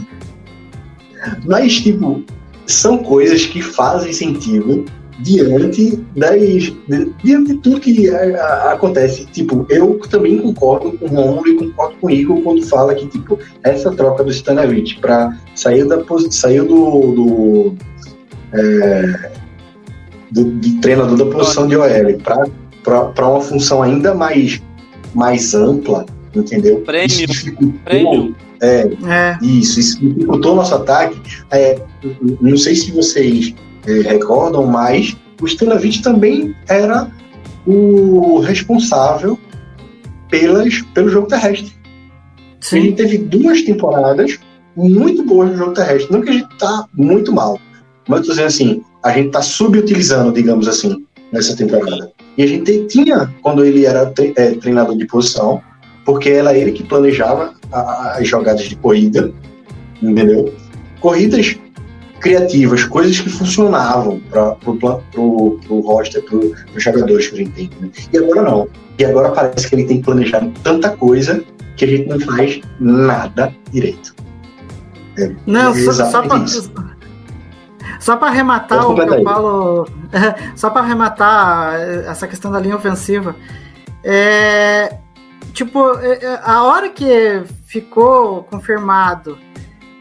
Mas, tipo, são coisas que fazem sentido diante das de- diante de tudo que a- a- acontece. Tipo, eu também concordo com o Romulo e concordo com o Igor quando fala que tipo essa troca do Stanavich para sair da saiu do, do, é, do- de treinador da posição de OL para uma função ainda mais mais ampla, entendeu? Prêmio. Isso dificultou- Prêmio. É, É. isso, isso dificultou o nosso ataque. É, não sei se vocês recordam, mas o Stanavich também era o responsável pelas, pelo jogo terrestre. A Sim. gente teve duas temporadas muito boas no jogo terrestre. Não que a gente tá muito mal, mas tô dizendo assim, a gente tá subutilizando, digamos assim, nessa temporada. E a gente tinha, quando ele era tre- é, treinador de posição, porque era ele que planejava a- a- as jogadas de corrida, entendeu? Corridas criativas, coisas que funcionavam para pro, plan- pro, pro roster, pro, pros jogadores que a gente tem. né? E agora não. E agora parece que ele tem planejado tanta coisa que a gente não faz nada direito. É, Não, é só, só isso. só pra arrematar o que eu falo. *laughs* Só pra arrematar eh, essa questão da linha ofensiva. É, tipo, eh, eh, a hora que ficou confirmado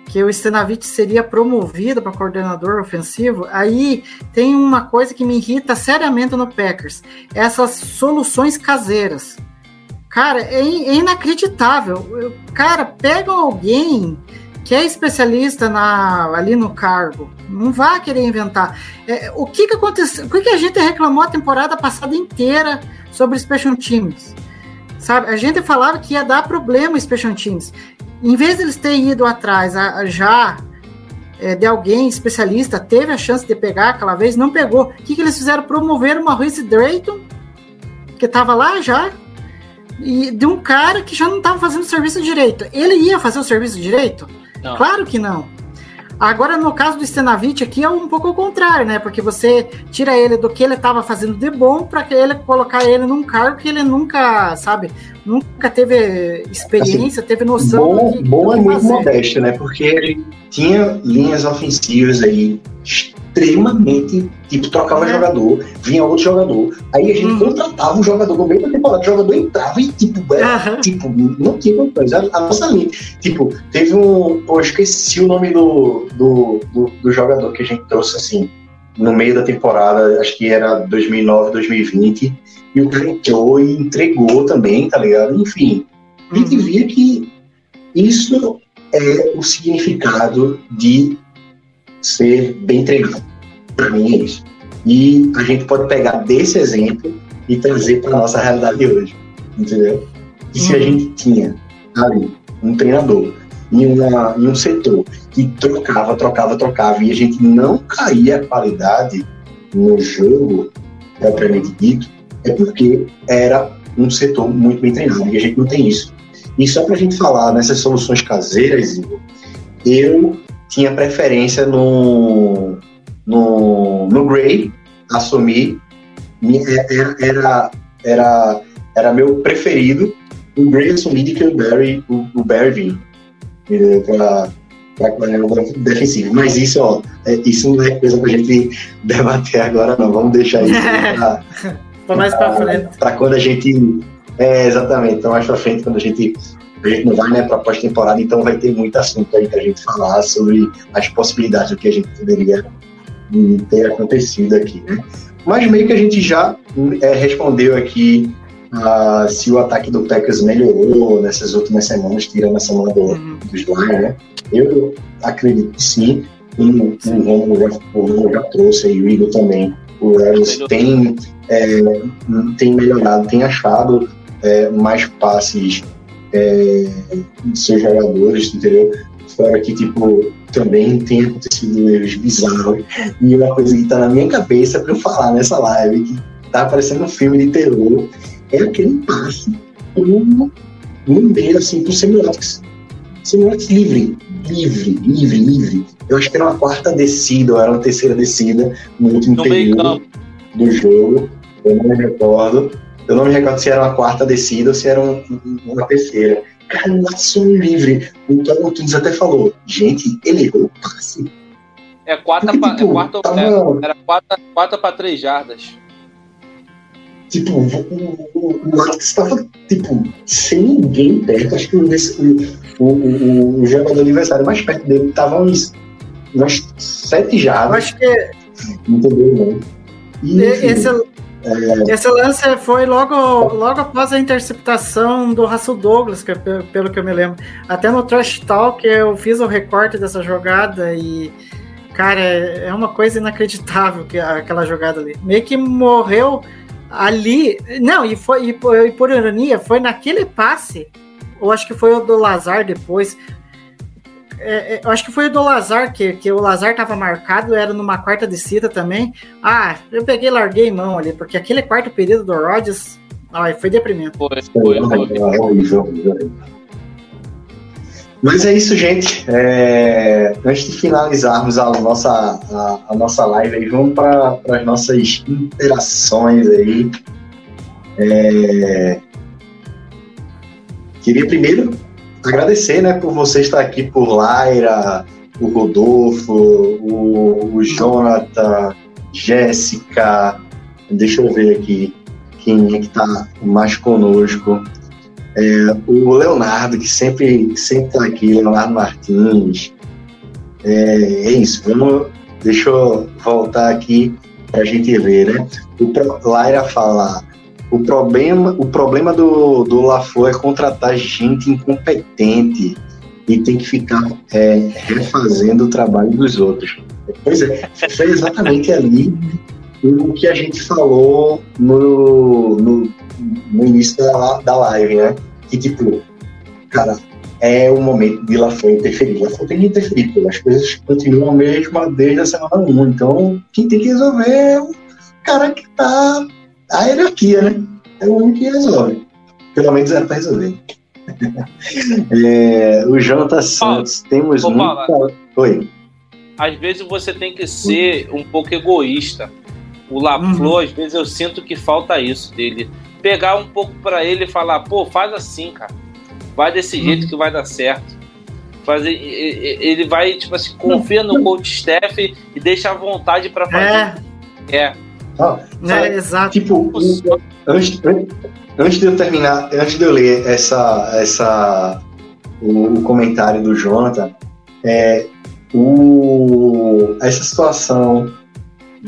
que o Stenavich seria promovido para coordenador ofensivo, aí tem uma coisa que me irrita seriamente no Packers: essas soluções caseiras. Cara, é, é inacreditável. Cara, pega alguém que é especialista na, ali no cargo, não vá querer inventar. É, o que, que aconteceu? O que, que a gente reclamou a temporada passada inteira sobre Special Teams? Sabe, a gente falava que ia dar problema em Special Teams. Em vez de eles terem ido atrás a- a já é, de alguém especialista, teve a chance de pegar aquela vez, não pegou. O que, que eles fizeram? Promoveram uma Maurice Drayton, que estava lá já, e de um cara que já não estava fazendo o serviço direito. Ele ia fazer o serviço direito? Não. Claro que não. Agora, no caso do Stenavich aqui, é um pouco o contrário, né? Porque você tira ele do que ele estava fazendo de bom para que ele colocar ele num cargo que ele nunca, sabe, nunca teve experiência, teve noção Bom, que, bom é muito fazer. modesto, né? Porque ele tinha linhas ofensivas aí extremamente. Tipo, trocava É. jogador, vinha outro jogador. Aí a gente Uhum. contratava um jogador no meio da temporada, o jogador entrava e, tipo, era, Aham. tipo não tinha coisa. A, nossa linha. Tipo, teve um. Eu esqueci o nome do, do, do, do jogador que a gente trouxe assim. No meio da temporada, acho que era 2009, 2020, e o cara entrou e entregou também, tá ligado? Enfim, a gente via que isso é o significado de ser bem treinado. Para mim é isso. E a gente pode pegar desse exemplo e trazer para nossa realidade de hoje. Entendeu? E se a Uhum. gente tinha ali um treinador em, uma, em um setor que trocava, trocava, trocava e a gente não caía a qualidade no jogo propriamente dito, é porque era um setor muito bem treinado e a gente não tem isso. E só para a gente falar nessas soluções caseiras, eu tinha preferência no, no, no Gray, assumir, era, era, era, era meu preferido, o Gray assumir de que o Barry, o, o Barry? Pra, pra coordenador defensivo. Mas isso, ó, é- isso não é coisa pra gente *laughs* debater agora, não. Vamos deixar isso *laughs* pra, Pra mais pra frente. para quando a gente. É, exatamente, então mais pra frente, quando a gente. A gente não vai né, para pós-temporada, então vai ter muito assunto aí pra gente falar sobre as possibilidades do que a gente poderia ter acontecido aqui. Né? Mas meio que a gente já é, respondeu aqui ah, se o ataque do Packers melhorou nessas últimas semanas, tirando a semana do, Uhum. dos Lions, né? Eu acredito que sim. O, o Romulo já, já trouxe aí, o Igor também. O Melhorou. tem, é, tem melhorado, tem achado é, mais passes é, de seus jogadores, entendeu? Fora que, tipo, também tem acontecido erros bizarros. E uma coisa que tá na minha cabeça pra eu falar nessa live, que tá parecendo um filme de terror, é aquele passe no, no meio, assim, pro Semiotics. Semiotics livre, livre, livre, livre. Eu acho que era uma quarta descida, ou era uma terceira descida no último No período do jogo. Eu não me recordo. Eu não me recordo se era uma quarta descida ou se era um- uma terceira. Cara, um laço livre. O Tom Tunes até falou, gente, ele errou o passe. É quarta Porque, pra, é tipo, quarta, tava- é, era quarta, quarta pra três jardas. Tipo, o, o, estava, tipo, sem ninguém perto. Acho que o, o, o, o jogador adversário mais perto dele estava uns, umas sete jardas. acho que Entendeu? Né? E, esse, é, esse lance foi logo, logo após a interceptação do Russell Douglas, que é pe- pelo que eu me lembro. Até no Trash Talk eu fiz o recorte dessa jogada e, cara, é é uma coisa inacreditável que aquela jogada ali. Meio que morreu ali. Não, e foi e por, e por ironia, foi naquele passe, ou acho que foi o do Lazar depois. É, é, eu acho que foi o do Lazar, que, que o Lazar tava marcado, era numa quarta descida também. Ah, eu peguei e larguei mão ali, porque aquele quarto período do Rodgers ai, foi deprimente. Foi, foi foi. Mas é isso, gente. É, antes de finalizarmos a nossa, a, a nossa live aí, vamos para as nossas interações aí. É, queria primeiro agradecer né, por você estar aqui, por Laira, o Rodolfo, o, o Jonathan, Jéssica. Deixa eu ver aqui quem é que está mais conosco. É, o Leonardo, que sempre sempre tá aqui, Leonardo Martins. É, é isso, vamos, deixa eu voltar aqui para a gente ver, né? O Laira fala, o problema, o problema do, do LaFleur é contratar gente incompetente e tem que ficar é, refazendo o trabalho dos outros. Pois é, foi exatamente ali o que a gente falou no, no, no início da, da live, né? Que tipo, cara, é o momento de LaFleur interferir. LaFleur tem que interferir, porque as coisas continuam a desde a semana 1. Então, quem tem que resolver é o cara que tá a hierarquia, né? É o único que resolve. Pelo menos era pra resolver. *laughs* é, o Jonathan Santos, temos ô, muita... Paula. Oi. Às vezes você tem que ser um pouco egoísta. O LaFleur, às vezes eu sinto que falta isso dele. Pegar um pouco pra ele e falar, pô, faz assim, cara. Vai desse jeito que vai dar certo. Fazer, ele vai, tipo assim, confia no coach staff e deixa à vontade pra fazer. É, É. Ah, né, exato. Tipo, antes, antes de eu terminar, antes de eu ler essa, essa, o, comentário do Jonathan, é, o, essa situação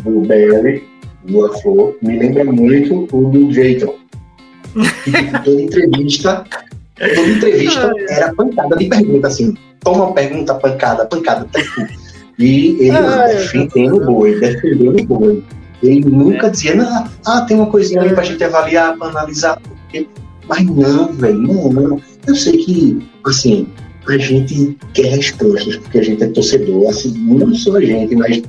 do Barry, do LaFleur, me lembra muito o do Jayton. *laughs* Toda entrevista, toda entrevista era pancada de pergunta, assim, toma pergunta, pancada, pancada, tempo. E ele defendendo o boi, defendendo o boi. Ele nunca dizia, não, ah, tem uma coisinha ali pra gente avaliar, pra analisar. porque-" Mas não, velho, não, não. Eu sei que, assim, a gente quer respostas, porque a gente é torcedor, assim, não só a gente, mas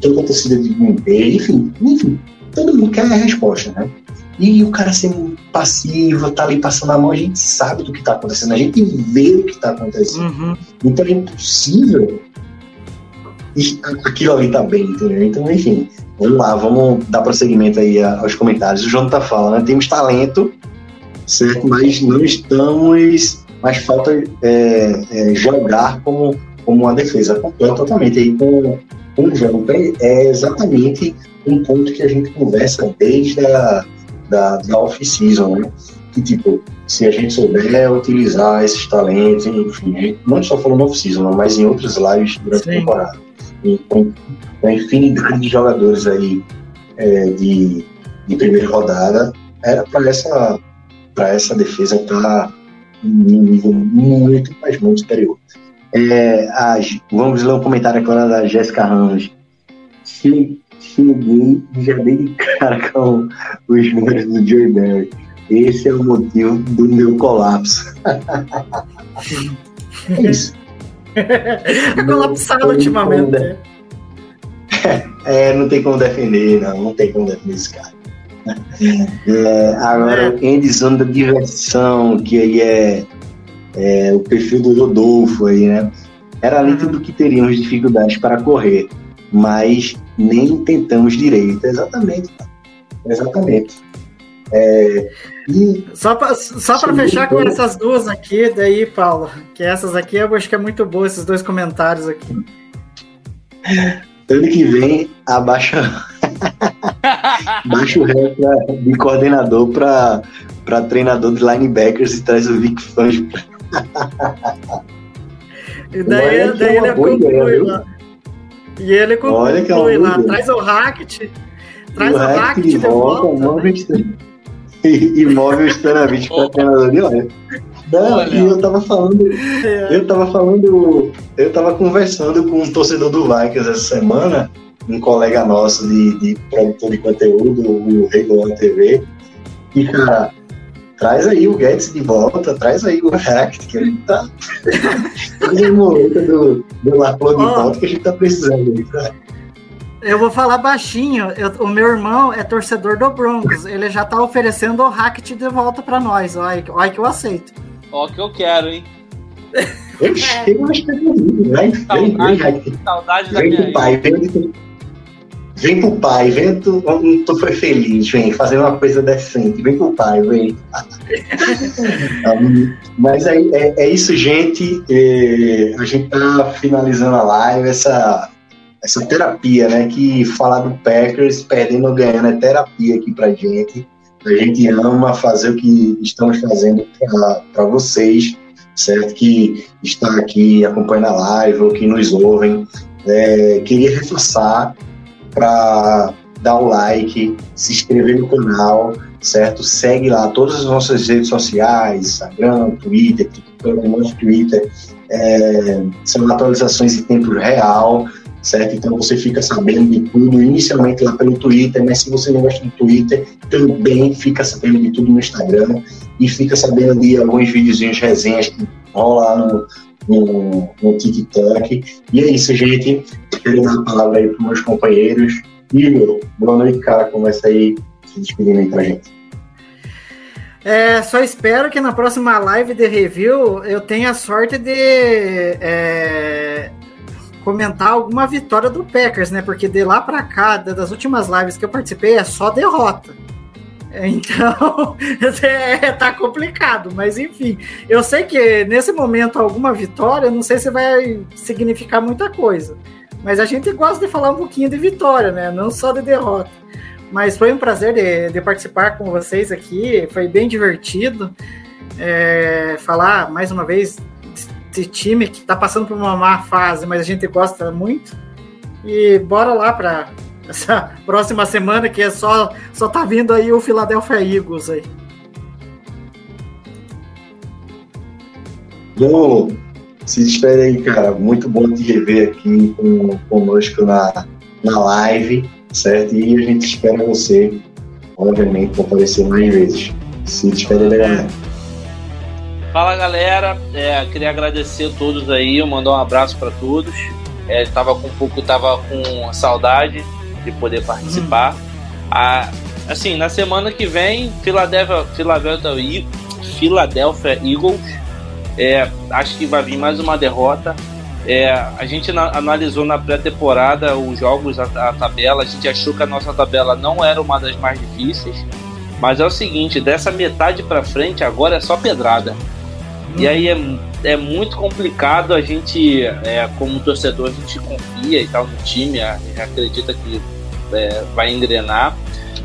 toda a torcida de Green enfim, enfim, todo mundo quer a resposta, né? E o cara sendo passivo, tá ali passando a mão, a gente sabe do que tá acontecendo, a gente vê o que tá acontecendo. Uhum. Então é impossível e aquilo ali tá bem, entendeu? Então, enfim, vamos lá, vamos dar prosseguimento aí a- aos comentários. O João tá falando, né? Temos talento, certo? Mas não estamos. Mas falta é, é, jogar como, como uma defesa. Concordo totalmente aí com, com o João. É exatamente um ponto que a gente conversa desde a da, da off-season, né? Que tipo, se a gente souber utilizar esses talentos, enfim, a não só falou no off-season, mas em outras lives durante a Sim. temporada. Com com a infinidade de jogadores aí é, de, de primeira rodada, era para essa, essa defesa estar em um nível muito, mas muito superior. É, a- vamos ler um comentário agora da Jéssica Ramos. Che- Cheguei e já dei de cara com os números do Joey Barry. Esse é o motivo do meu colapso. *laughs* é isso. *laughs* É colapsado ultimamente. né? *laughs* É, não tem como defender, não. Não tem como defender esse cara. É, agora, o Endzone da diversão, que aí é, é o perfil do Rodolfo aí, né? Era ali tudo que teríamos dificuldades para correr, mas nem tentamos direito. Exatamente. Exatamente. É, e Só pra, só pra Sim, fechar com essas duas aqui, daí, Paulo, que essas aqui eu acho que é muito boa, esses dois comentários aqui. ano que vem, abaixa, *laughs* abaixa o ré pra- de coordenador para para treinador de linebackers e traz o Vic Fangio. E daí, Olha daí é ele ideia, conclui viu? lá. E ele Olha que é conclui boa lá, ideia. traz o Hackett, traz o o Hackett Hackett de volta, move e, e o Stanovich para treinador de olha. Não, Olha. e eu tava falando, eu tava falando, eu tava conversando com um torcedor do Vikings essa semana, um colega nosso de, de produtor de conteúdo, o Regular TV, e cara, traz aí o Guedes de volta, traz aí o Hackett, que ele tá. Traz a moleta do, do Laplo de volta que a gente tá precisando. aí, cara. Eu vou falar baixinho. eu- o meu irmão é torcedor do Broncos. Ele já tá oferecendo o Hackett de volta pra nós. Olha, olha que eu aceito. Ó, que eu quero, hein? Eu acho que é possível, vai, vem, vem, Hackett. Saudade da Vem minha pro pai, vem, vem pro pai, vem tu, tu foi feliz, vem fazer uma coisa decente, vem pro pai, vem. *laughs* Mas é, é, é isso, gente. É, a gente tá finalizando a live, essa, essa terapia, né? Que falar do Packers, perdendo ou ganhando, é terapia aqui pra gente. A gente ama fazer o que estamos fazendo para vocês, certo? Que estão aqui acompanhando a live ou que nos ouvem. É, queria reforçar para dar o like, se inscrever no canal, certo? Segue lá todas as nossas redes sociais, Instagram, Twitter, TikTok, nosso Twitter. É, são atualizações em tempo real, certo? Então você fica sabendo de tudo, inicialmente lá pelo Twitter, mas se você não gosta do Twitter, também fica sabendo de tudo no Instagram e fica sabendo de alguns videozinhos, resenhas que rolam lá no, no, no TikTok. E é isso, gente. Quero dar a palavra aí para meus companheiros. Igor, boa noite, cara. Começa aí se despedindo aí pra gente. É, só espero que na próxima live de review eu tenha a sorte de é, comentar alguma vitória do Packers, né? Porque de lá pra cá, das últimas lives que eu participei, é só derrota. Então, *laughs* é, tá complicado, mas enfim. Eu sei que nesse momento alguma vitória, não sei se vai significar muita coisa. Mas a gente gosta de falar um pouquinho de vitória, né? Não só de derrota. Mas foi um prazer de, de participar com vocês aqui, foi bem divertido. É, falar mais uma vez desse time que está passando por uma má fase, mas a gente gosta muito. E bora lá para essa *laughs* próxima semana que é só só tá vindo aí o Philadelphia Eagles aí. Bom, se despede aí, cara. Muito bom te rever aqui com, conosco na, na live, certo? E a gente espera você, obviamente, para aparecer mais vezes. Se despede aí, galera. Fala galera, é, queria agradecer a todos aí, mandar um abraço para todos. É, tava com um pouco, tava com saudade de poder participar. Ah, assim, na semana que vem, Philadelphia, Philadelphia, Philadelphia Eagles. É, acho que vai vir mais uma derrota. É, a gente na- analisou na pré-temporada os jogos, a, a tabela. A gente achou que a nossa tabela não era uma das mais difíceis. Mas é o seguinte, dessa metade para frente agora é só pedrada. E aí é, é muito complicado a gente, é, como torcedor, a gente confia e tal no time, a- acredita que é, vai engrenar.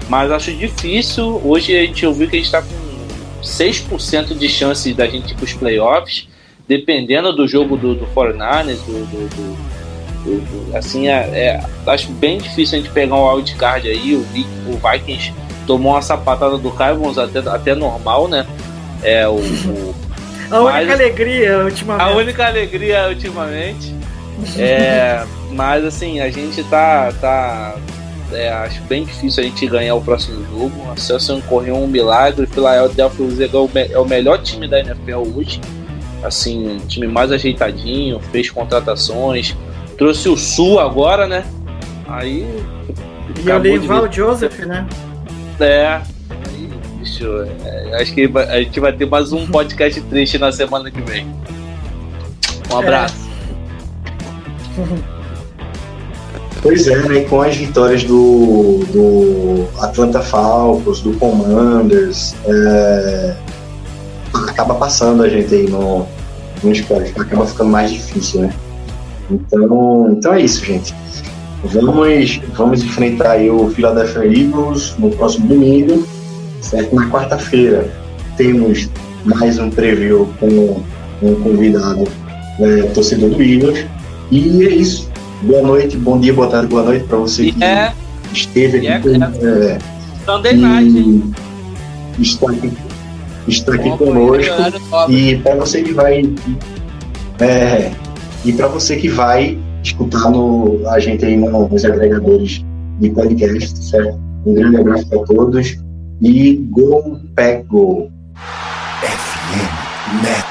Mas acho difícil. Hoje a gente ouviu que a gente está com 6% de chance da gente ir para os playoffs, dependendo do jogo do, do 49ers, do, do- do- assim, é, é- acho bem difícil a gente pegar um wildcard aí. O, o Vikings tomou uma sapatada do Cowboys até, até normal, né? É, o- o, A única Mas- alegria a ultimamente. única alegria ultimamente. *laughs* É, mas assim, a gente tá. tá é, acho bem difícil a gente ganhar o próximo jogo. A Celso correu um milagre. O Philadelphia é o, é o melhor time da NFL hoje. Assim, um time mais ajeitadinho, fez contratações, trouxe o Sul agora, né? Aí. E o Leival Joseph, né? é. Bicho, é, acho que a gente vai ter mais um podcast triste na semana que vem. Um abraço. Pois é, né? Com as vitórias do, do Atlanta Falcons, do Commanders, é, acaba passando a gente aí no, no esporte, acaba ficando mais difícil, né? Então, então é isso, gente. Vamos, vamos enfrentar aí o Philadelphia Eagles no próximo domingo, certo? Na quarta-feira temos mais um preview com um convidado é, torcedor do Eagles. E é isso. Boa noite, bom dia, boa tarde, boa noite para você que É, esteve é, aqui. com- é, Sunday Night, hein? e está aqui, está aqui Bom, conosco. E para você que vai. É, e para você que vai escutar no, a gente aí no- nos agregadores de podcast, certo? Um grande abraço para todos e Go Pack Go! FM Network.